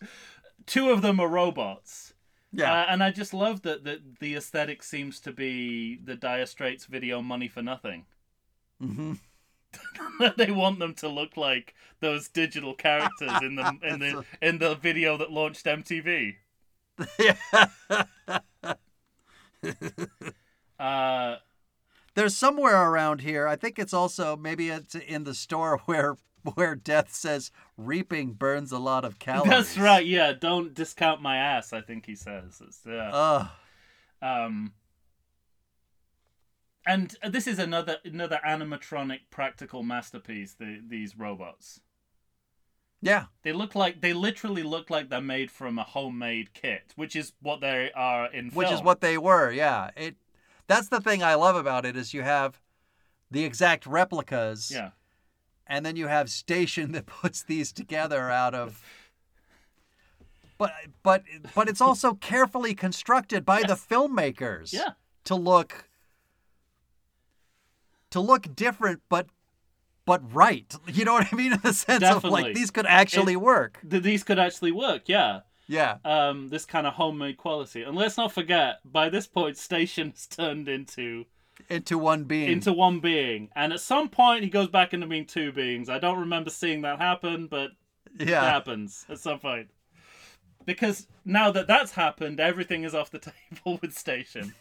two of them are robots. Yeah, Uh, and I just love that, that the aesthetic seems to be the Dire Straits video "Money for Nothing." hmm they want them to look like those digital characters in the in the in the video that launched MTV. yeah. Uh, There's somewhere around here. I think it's also maybe it's in the store where where Death says reaping burns a lot of calories. that's right. Yeah, don't discount my ass. I think he says. It's, yeah. Ugh. Um, and this is another another animatronic practical masterpiece. The, these robots. yeah. They look like they literally look like they're made from a homemade kit, which is what they are in film. which is what they were yeah it that's the thing i love about it is you have the exact replicas Yeah, and then you have station that puts these together out of but but but it's also carefully constructed by the filmmakers yeah, to look to look different but but right. You know what i mean? In the sense of like these could actually work. Th- these could actually work. Yeah, yeah. Um, this kind of homemade quality. And let's not forget, by this point, Station has turned into into one being into one being, and at some point he goes back into being two beings. I don't remember seeing that happen, but yeah. it happens at some point. Because now that that's happened, everything is off the table with Station.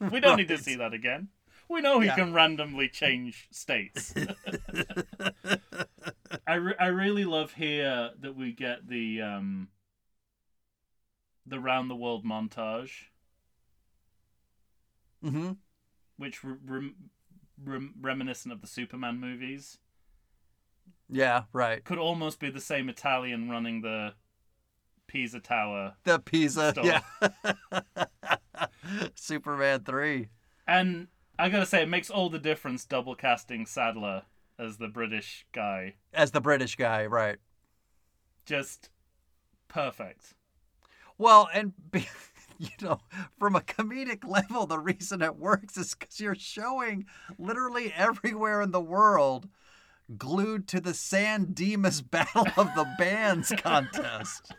We don't need to see that again. We know he Yeah. can randomly change states. I, re- I really love here that we get the um the round the world montage, hmm which re- rem- rem- reminiscent of the Superman movies. yeah right Could almost be the same Italian running the Pisa Tower. the Pisa, Stole. yeah superman 3 And I gotta say, it makes all the difference double casting Sadler as the British guy. as the british guy right Just perfect. Well, and be, you know, from a comedic level, the reason it works is because you're showing literally everywhere in the world glued to the San Dimas Battle of the Bands contest,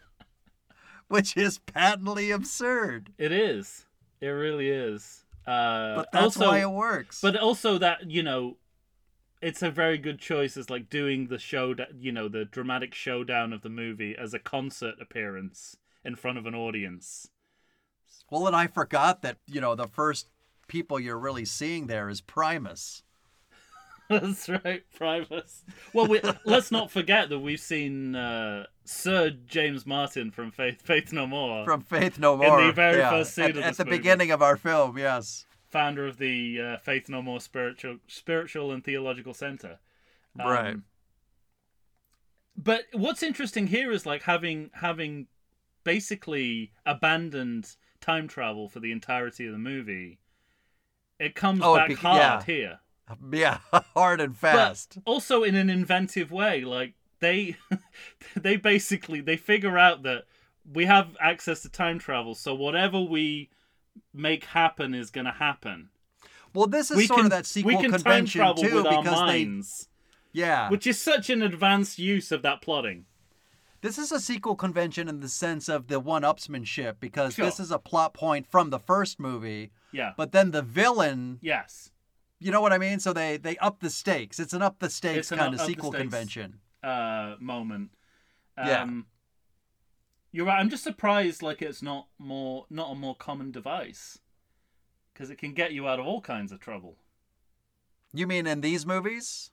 which is patently absurd. It is. It really is. Uh, But that's also, why it works. But also that you know, it's a very good choice as like doing the show, you know, the dramatic showdown of the movie as a concert appearance in front of an audience. Well, and I forgot that you know the first people you're really seeing there is Primus. That's right, Primus. Well, we, let's not forget that we've seen uh, Sir James Martin from Faith Faith No More. From Faith No More. In the very yeah, first scene at, of at the movie. beginning of our film, yes. founder of the uh, Faith No More spiritual spiritual and theological center. Um, Right. But what's interesting here is like having having basically abandoned time travel for the entirety of the movie. It comes Oh, it back be- hard yeah. here. Yeah, hard and fast. But also in an inventive way. Like they they basically they figure out that we have access to time travel, so whatever we make happen is gonna happen. well, this is we sort can of that sequel we can time convention travel too, with our because they yeah, which is such an advanced use of that plotting. This is a sequel convention in the sense of the one-upsmanship because Sure. this is a plot point from the first movie, Yeah. but then the villain, yes. you know what I mean? So they they up the stakes. It's an up the stakes kind of sequel convention. uh, moment. Um, Yeah. You're right. I'm just surprised, like it's not more, not a more common device, because it can get you out of all kinds of trouble. You mean in these movies?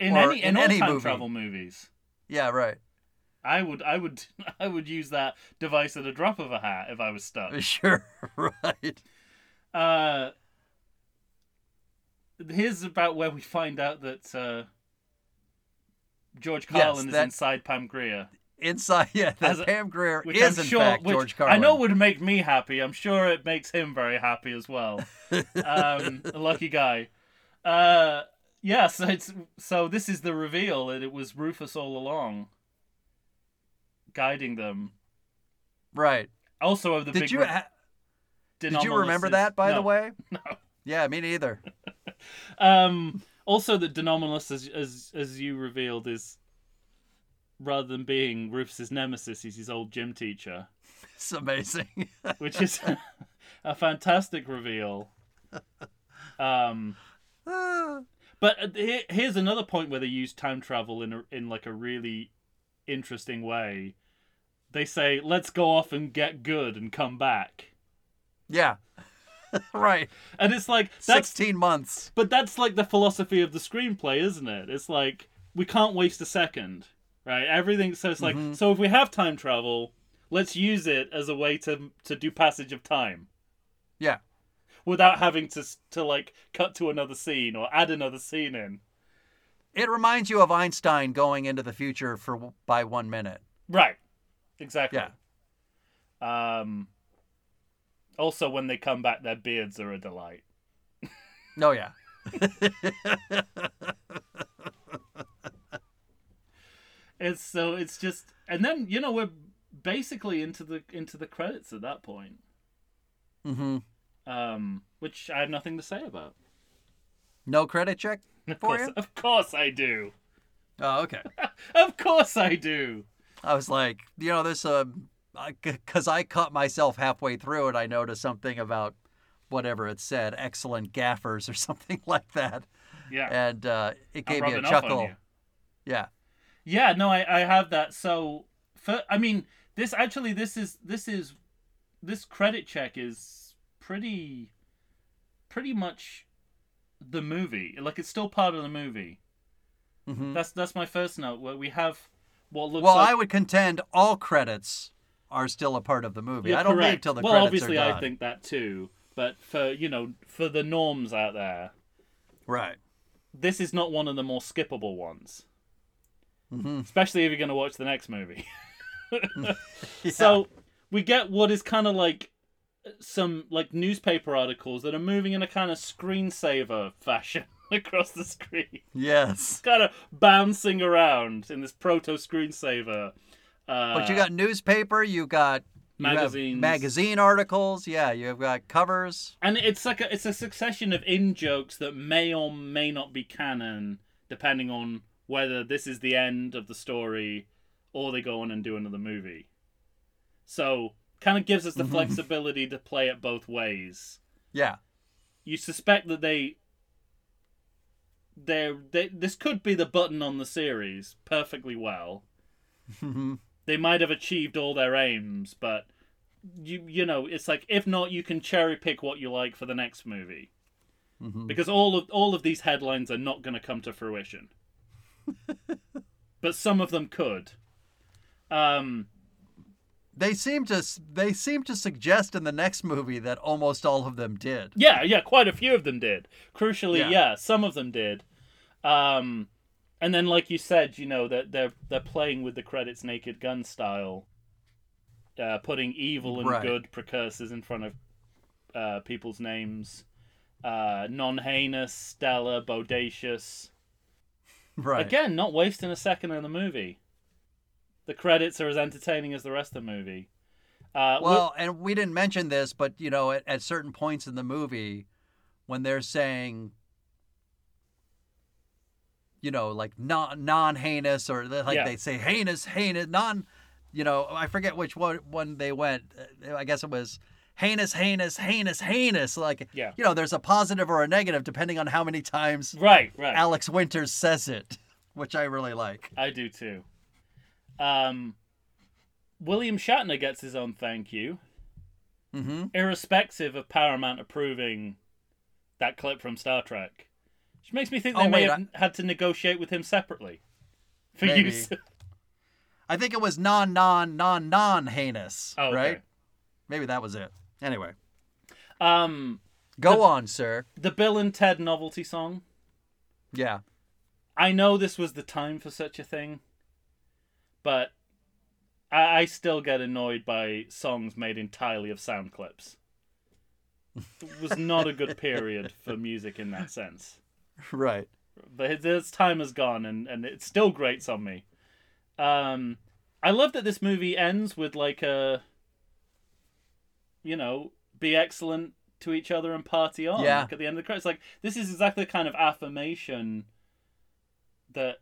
In Or any, in in, any time movie. travel movies, Yeah, right. I would, I would, I would use that device at a drop of a hat if I was stuck. Sure, right. Uh, here's about where we find out that uh, George Carlin is that- inside Pam Grier. In-side, yeah, that a- Pam Grier is I'm in sure, fact George Carlin. I know would make me happy. I'm sure it makes him very happy as well. um, a lucky guy. Uh, yeah, so it's so this is the reveal that it was Rufus all along, guiding them. right. Also, of the Did big you re- ha- did you remember that by no. the way? No. Yeah, me neither. Um, also, the De Nomolos, as as as you revealed, is rather than being Rufus's nemesis, he's his old gym teacher. It's amazing. which is a fantastic reveal. Um, but uh, here, here's another point where they use time travel in a, in like a really interesting way. They say, "Let's go off and get good and come back," yeah. right. and it's like that's 16 months. but that's like the philosophy of the screenplay, isn't it? It's like we can't waste a second, right? Everything. So it's like mm-hmm. so if we have time travel, let's use it as a way to to do passage of time. Yeah. without having to to like cut to another scene or add another scene in. It reminds you of Einstein going into the future for by 1 minute. Right. Exactly. Yeah. Um also when they come back their beards are a delight. No, yeah. It's so it's just and then you know we're basically into the into the credits at that point. Mhm. Um which I have nothing to say about. No credit check Of course, you? of course I do. Oh, okay. Of course I do. I was like, you know, there's a because I caught myself halfway through and I noticed something about whatever it said, excellent gaffers or something like that, Yeah. and uh, it gave me a rubbing off on chuckle. Yeah. Yeah, no, I, I have that. So, for, I mean, this actually, this is this is this credit check is pretty, pretty much the movie. Like it's still part of the movie. hmm That's that's my first note. Where we have what looks Well, like. I would contend all credits are still a part of the movie. You're I don't leave correct. till the well, credits obviously, are I think that too. But for you know, for the norms out there, Right. this is not one of the more skippable ones. hmm especially if you're going to watch the next movie. So we get what is kind of like some like newspaper articles that are moving in a kind of screensaver fashion across the screen, Yes. kind of bouncing around in this proto screensaver. Uh, But you got newspaper, you got you Magazines. magazine articles. Yeah, you've got covers. and it's like a, it's a succession of in jokes that may or may not be canon, depending on whether this is the end of the story or they go on and do another movie. So, kind of gives us the flexibility to play it both ways. Yeah. You suspect that they they're, this could be the button on the series perfectly well. They might have achieved all their aims, but you you know, it's like if not you can cherry pick what you like for the next movie. Mhm. Because all of all of these headlines are not going to come to fruition. but some of them could. Um They seem to they seem to suggest in the next movie that almost all of them did. Yeah, yeah, quite a few of them did. Crucially, Yeah. yeah, some of them did. Um, and then, like you said, you know that they're they're playing with the credits Naked Gun style, uh, putting evil and Right. good precursors in front of uh, people's names. Uh, non heinous, Stella, Bodacious. Right. Again, not wasting a second in the movie. The credits are as entertaining as the rest of the movie. Uh, Well, and we didn't mention this, but you know, at, at certain points in the movie, when they're saying, you know, like non non heinous, or like Yeah. they say heinous, heinous, non, you know, I forget which one one they went. Uh, I guess it was heinous, heinous, heinous, heinous. Like, Yeah. you know, there's a positive or a negative depending on how many times right, right. Alex Winters says it, which I really like. I do too. Um, William Shatner gets his own thank you, Mm-hmm. irrespective of Paramount approving that clip from Star Trek. Which makes me think they Oh, may wait, have had to negotiate with him separately for Maybe. use. I think it was non non non non heinous, Oh, okay. right? Maybe that was it. Anyway, um, go on, sir. the Bill and Ted novelty song. Yeah. I know this was the time for such a thing, but I, I still get annoyed by songs made entirely of sound clips. It was not a good period for music in that sense. Right. But this time has gone, and, and it still grates on me. Um, I love that this movie ends with like a, you know, be excellent to each other and party on. Yeah. Like, at the end of the credits, like this is exactly the kind of affirmation that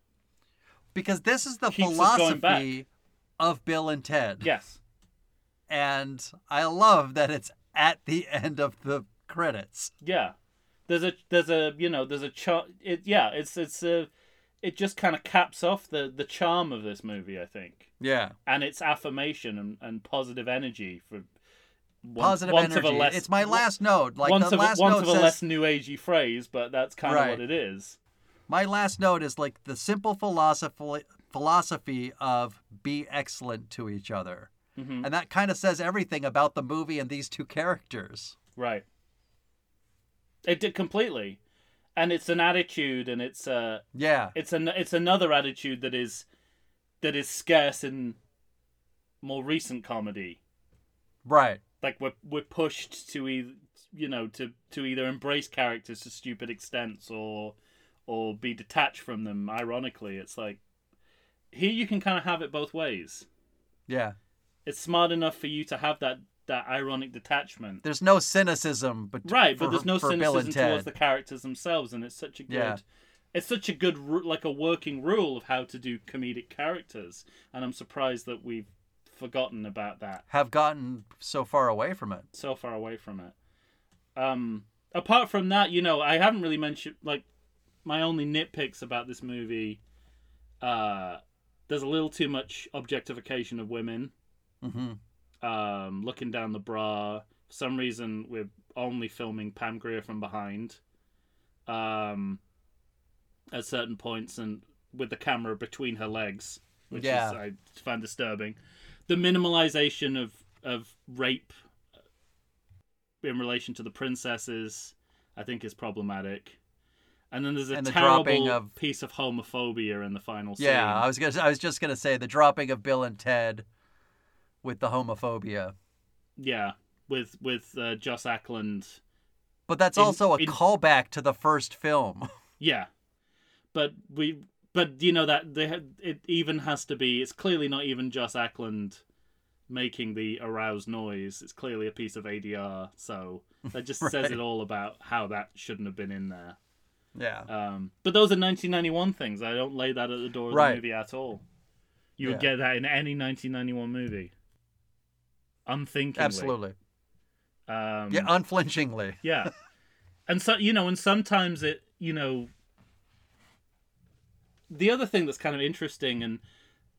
Because this is the Keeps us going back. philosophy of Bill and Ted. yes, And I love that it's at the end of the credits. yeah. There's a there's a you know there's a char- it yeah it's it's a it just kind of caps off the the charm of this movie I think. Yeah. and its affirmation and, and positive energy for one, Positive energy. Of a less, it's my last note. Like the of, last note of a less new agey phrase, but that's kind Right. of what it is. My last note is like the simple philosophy philosophy of be excellent to each other. Mhm. And that kind of says everything about the movie and these two characters. Right. It did completely, and it's an attitude, and it's a Yeah. it's an it's another attitude that is that is scarce in more recent comedy. Right. Like we're we're pushed to either you know to to either embrace characters to stupid extents or or be detached from them. Ironically, it's like here you can kind of have it both ways. Yeah. It's smart enough for you to have that that ironic detachment, There's no cynicism, but right? for, but there's no for Bill and cynicism towards the characters themselves, and it's such a good. Yeah. It's such a good, like a working rule of how to do comedic characters, and I'm surprised that we've forgotten about that. have gotten so far away from it. so far away from it. Um, apart from that, you know, I haven't really mentioned like my only nitpicks about this movie. Uh, there's a little too much objectification of women. hmm Um, looking down the bra. For some reason, we're only filming Pam Grier from behind. Um, at certain points, and with the camera between her legs, which Yeah. is I find disturbing. The minimalization of of rape in relation to the princesses, I think, is problematic. And then there's a And the dropping of- piece of homophobia in the final scene. Yeah, I was gonna. I was just gonna say the dropping of Bill and Ted with the homophobia, Yeah, with with uh, Joss Ackland. but that's In- also a in- callback to the first film. Yeah, but we, but you know that they ha- it even has to be. It's clearly not even Joss Ackland making the aroused noise. It's clearly a piece of ADR. So that just says it all about how that shouldn't have been in there. Yeah, Um, but those are 1991 things. I don't lay that at the door of Right. the movie at all. You would get that in any 1991 movie. Unthinkingly. absolutely. Um, Yeah, unflinchingly. yeah. And so you know, and sometimes it, you know, the other thing that's kind of interesting, and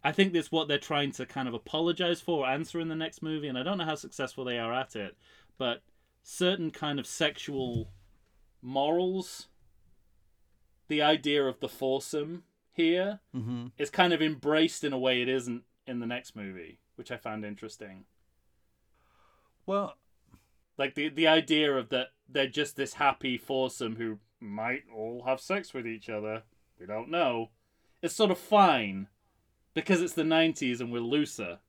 I think that's what they're trying to kind of apologize for, or answer in the next movie, and I don't know how successful they are at it, but certain kind of sexual morals, the idea of the foursome here hmm is kind of embraced in a way it isn't in the next movie. which I found interesting. Well, Like the the idea of that they're just this happy foursome who might all have sex with each other. We don't know. It's sort of fine because it's the '90s and we're looser.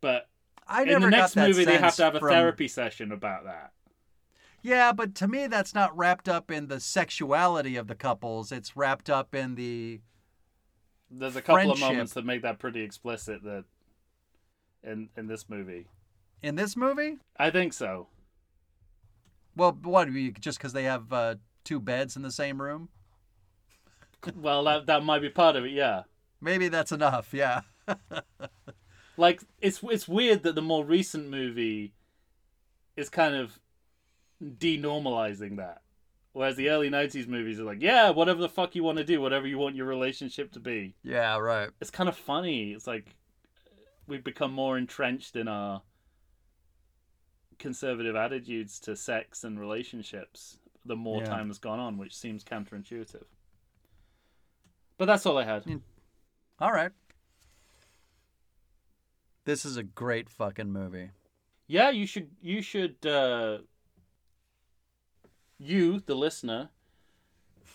But I in the next movie, they have to have a from- therapy session about that. Yeah, but to me, that's not wrapped up in the sexuality of the couples. It's wrapped up in the There's a couple of moments that make that pretty explicit. That in in this movie, in this movie. I think so. Well, what? Just because they have uh, two beds in the same room? well, that that might be part of it. Yeah. Maybe that's enough. Yeah. like it's it's weird that the more recent movie is kind of denormalizing that whereas the early 90s movies are like yeah whatever the fuck you want to do whatever you want your relationship to be yeah. Right. it's kind of funny it's like we've become more entrenched in our conservative attitudes to sex and relationships the more Yeah. time has gone on which seems counterintuitive but that's all i had All right. This is a great fucking movie. Yeah, you should. You should. Uh, you, the listener,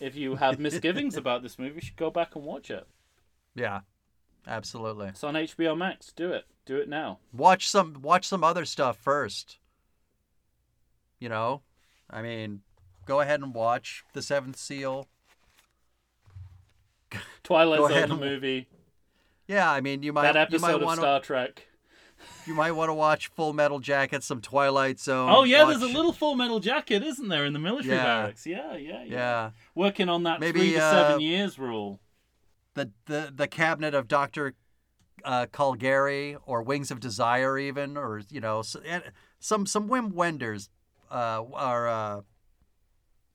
if you have misgivings about this movie, should go back and watch it. Yeah. Absolutely. It's on HBO Max. Do it. Do it now. Watch some. Watch some other stuff first. You know, I mean, go ahead and watch The Seventh Seal. Twilight Zone the movie. Yeah, I mean, you might That you might episode of want to Star Trek. You might want to watch Full Metal Jacket, some Twilight Zone. Oh yeah, there's a little Full Metal Jacket, isn't there, in the military Yeah. barracks? Yeah, yeah, yeah. Yeah, Working on that Maybe, three to uh, seven years rule. the the the cabinet of Doctor uh, Caligari or Wings of Desire, even, or you know, some some Wim Wenders, uh, or uh,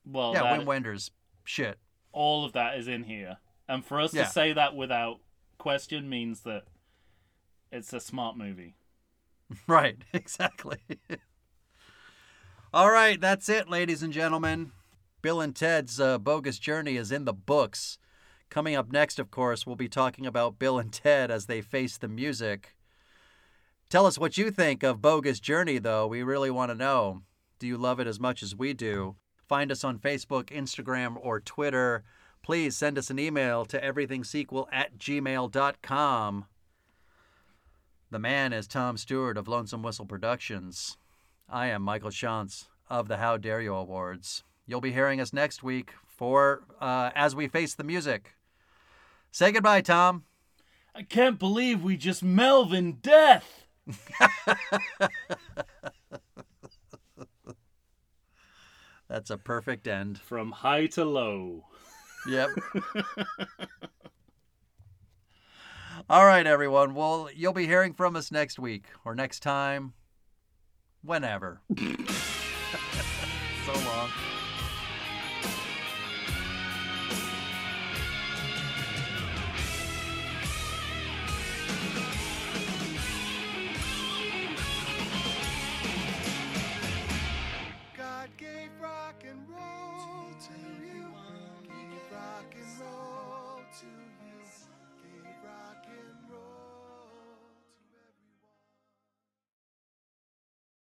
Well, yeah, Wim Wenders shit. all of that is in here, and for us Yeah. to say that without question means that it's a smart movie. Right, exactly. All right, that's it, ladies and gentlemen. Bill and Ted's uh, Bogus Journey is in the books. Coming up next, of course, we'll be talking about Bill and Ted as they face the music. Tell us what you think of Bogus Journey, though. We really want to know. Do you love it as much as we do? Find us on Facebook, Instagram, or Twitter. Please send us an email to everythingsequel at gmail.com. The man is Tom Stewart of Lonesome Whistle Productions. I am Michael Shantz of the How Dare You Awards. You'll be hearing us next week for uh, As We Face the Music. Say goodbye, Tom. I can't believe we just Melvin death. That's a perfect end. From high to low. Yep. All right, everyone. Well, you'll be hearing from us next week or next time, whenever. so long.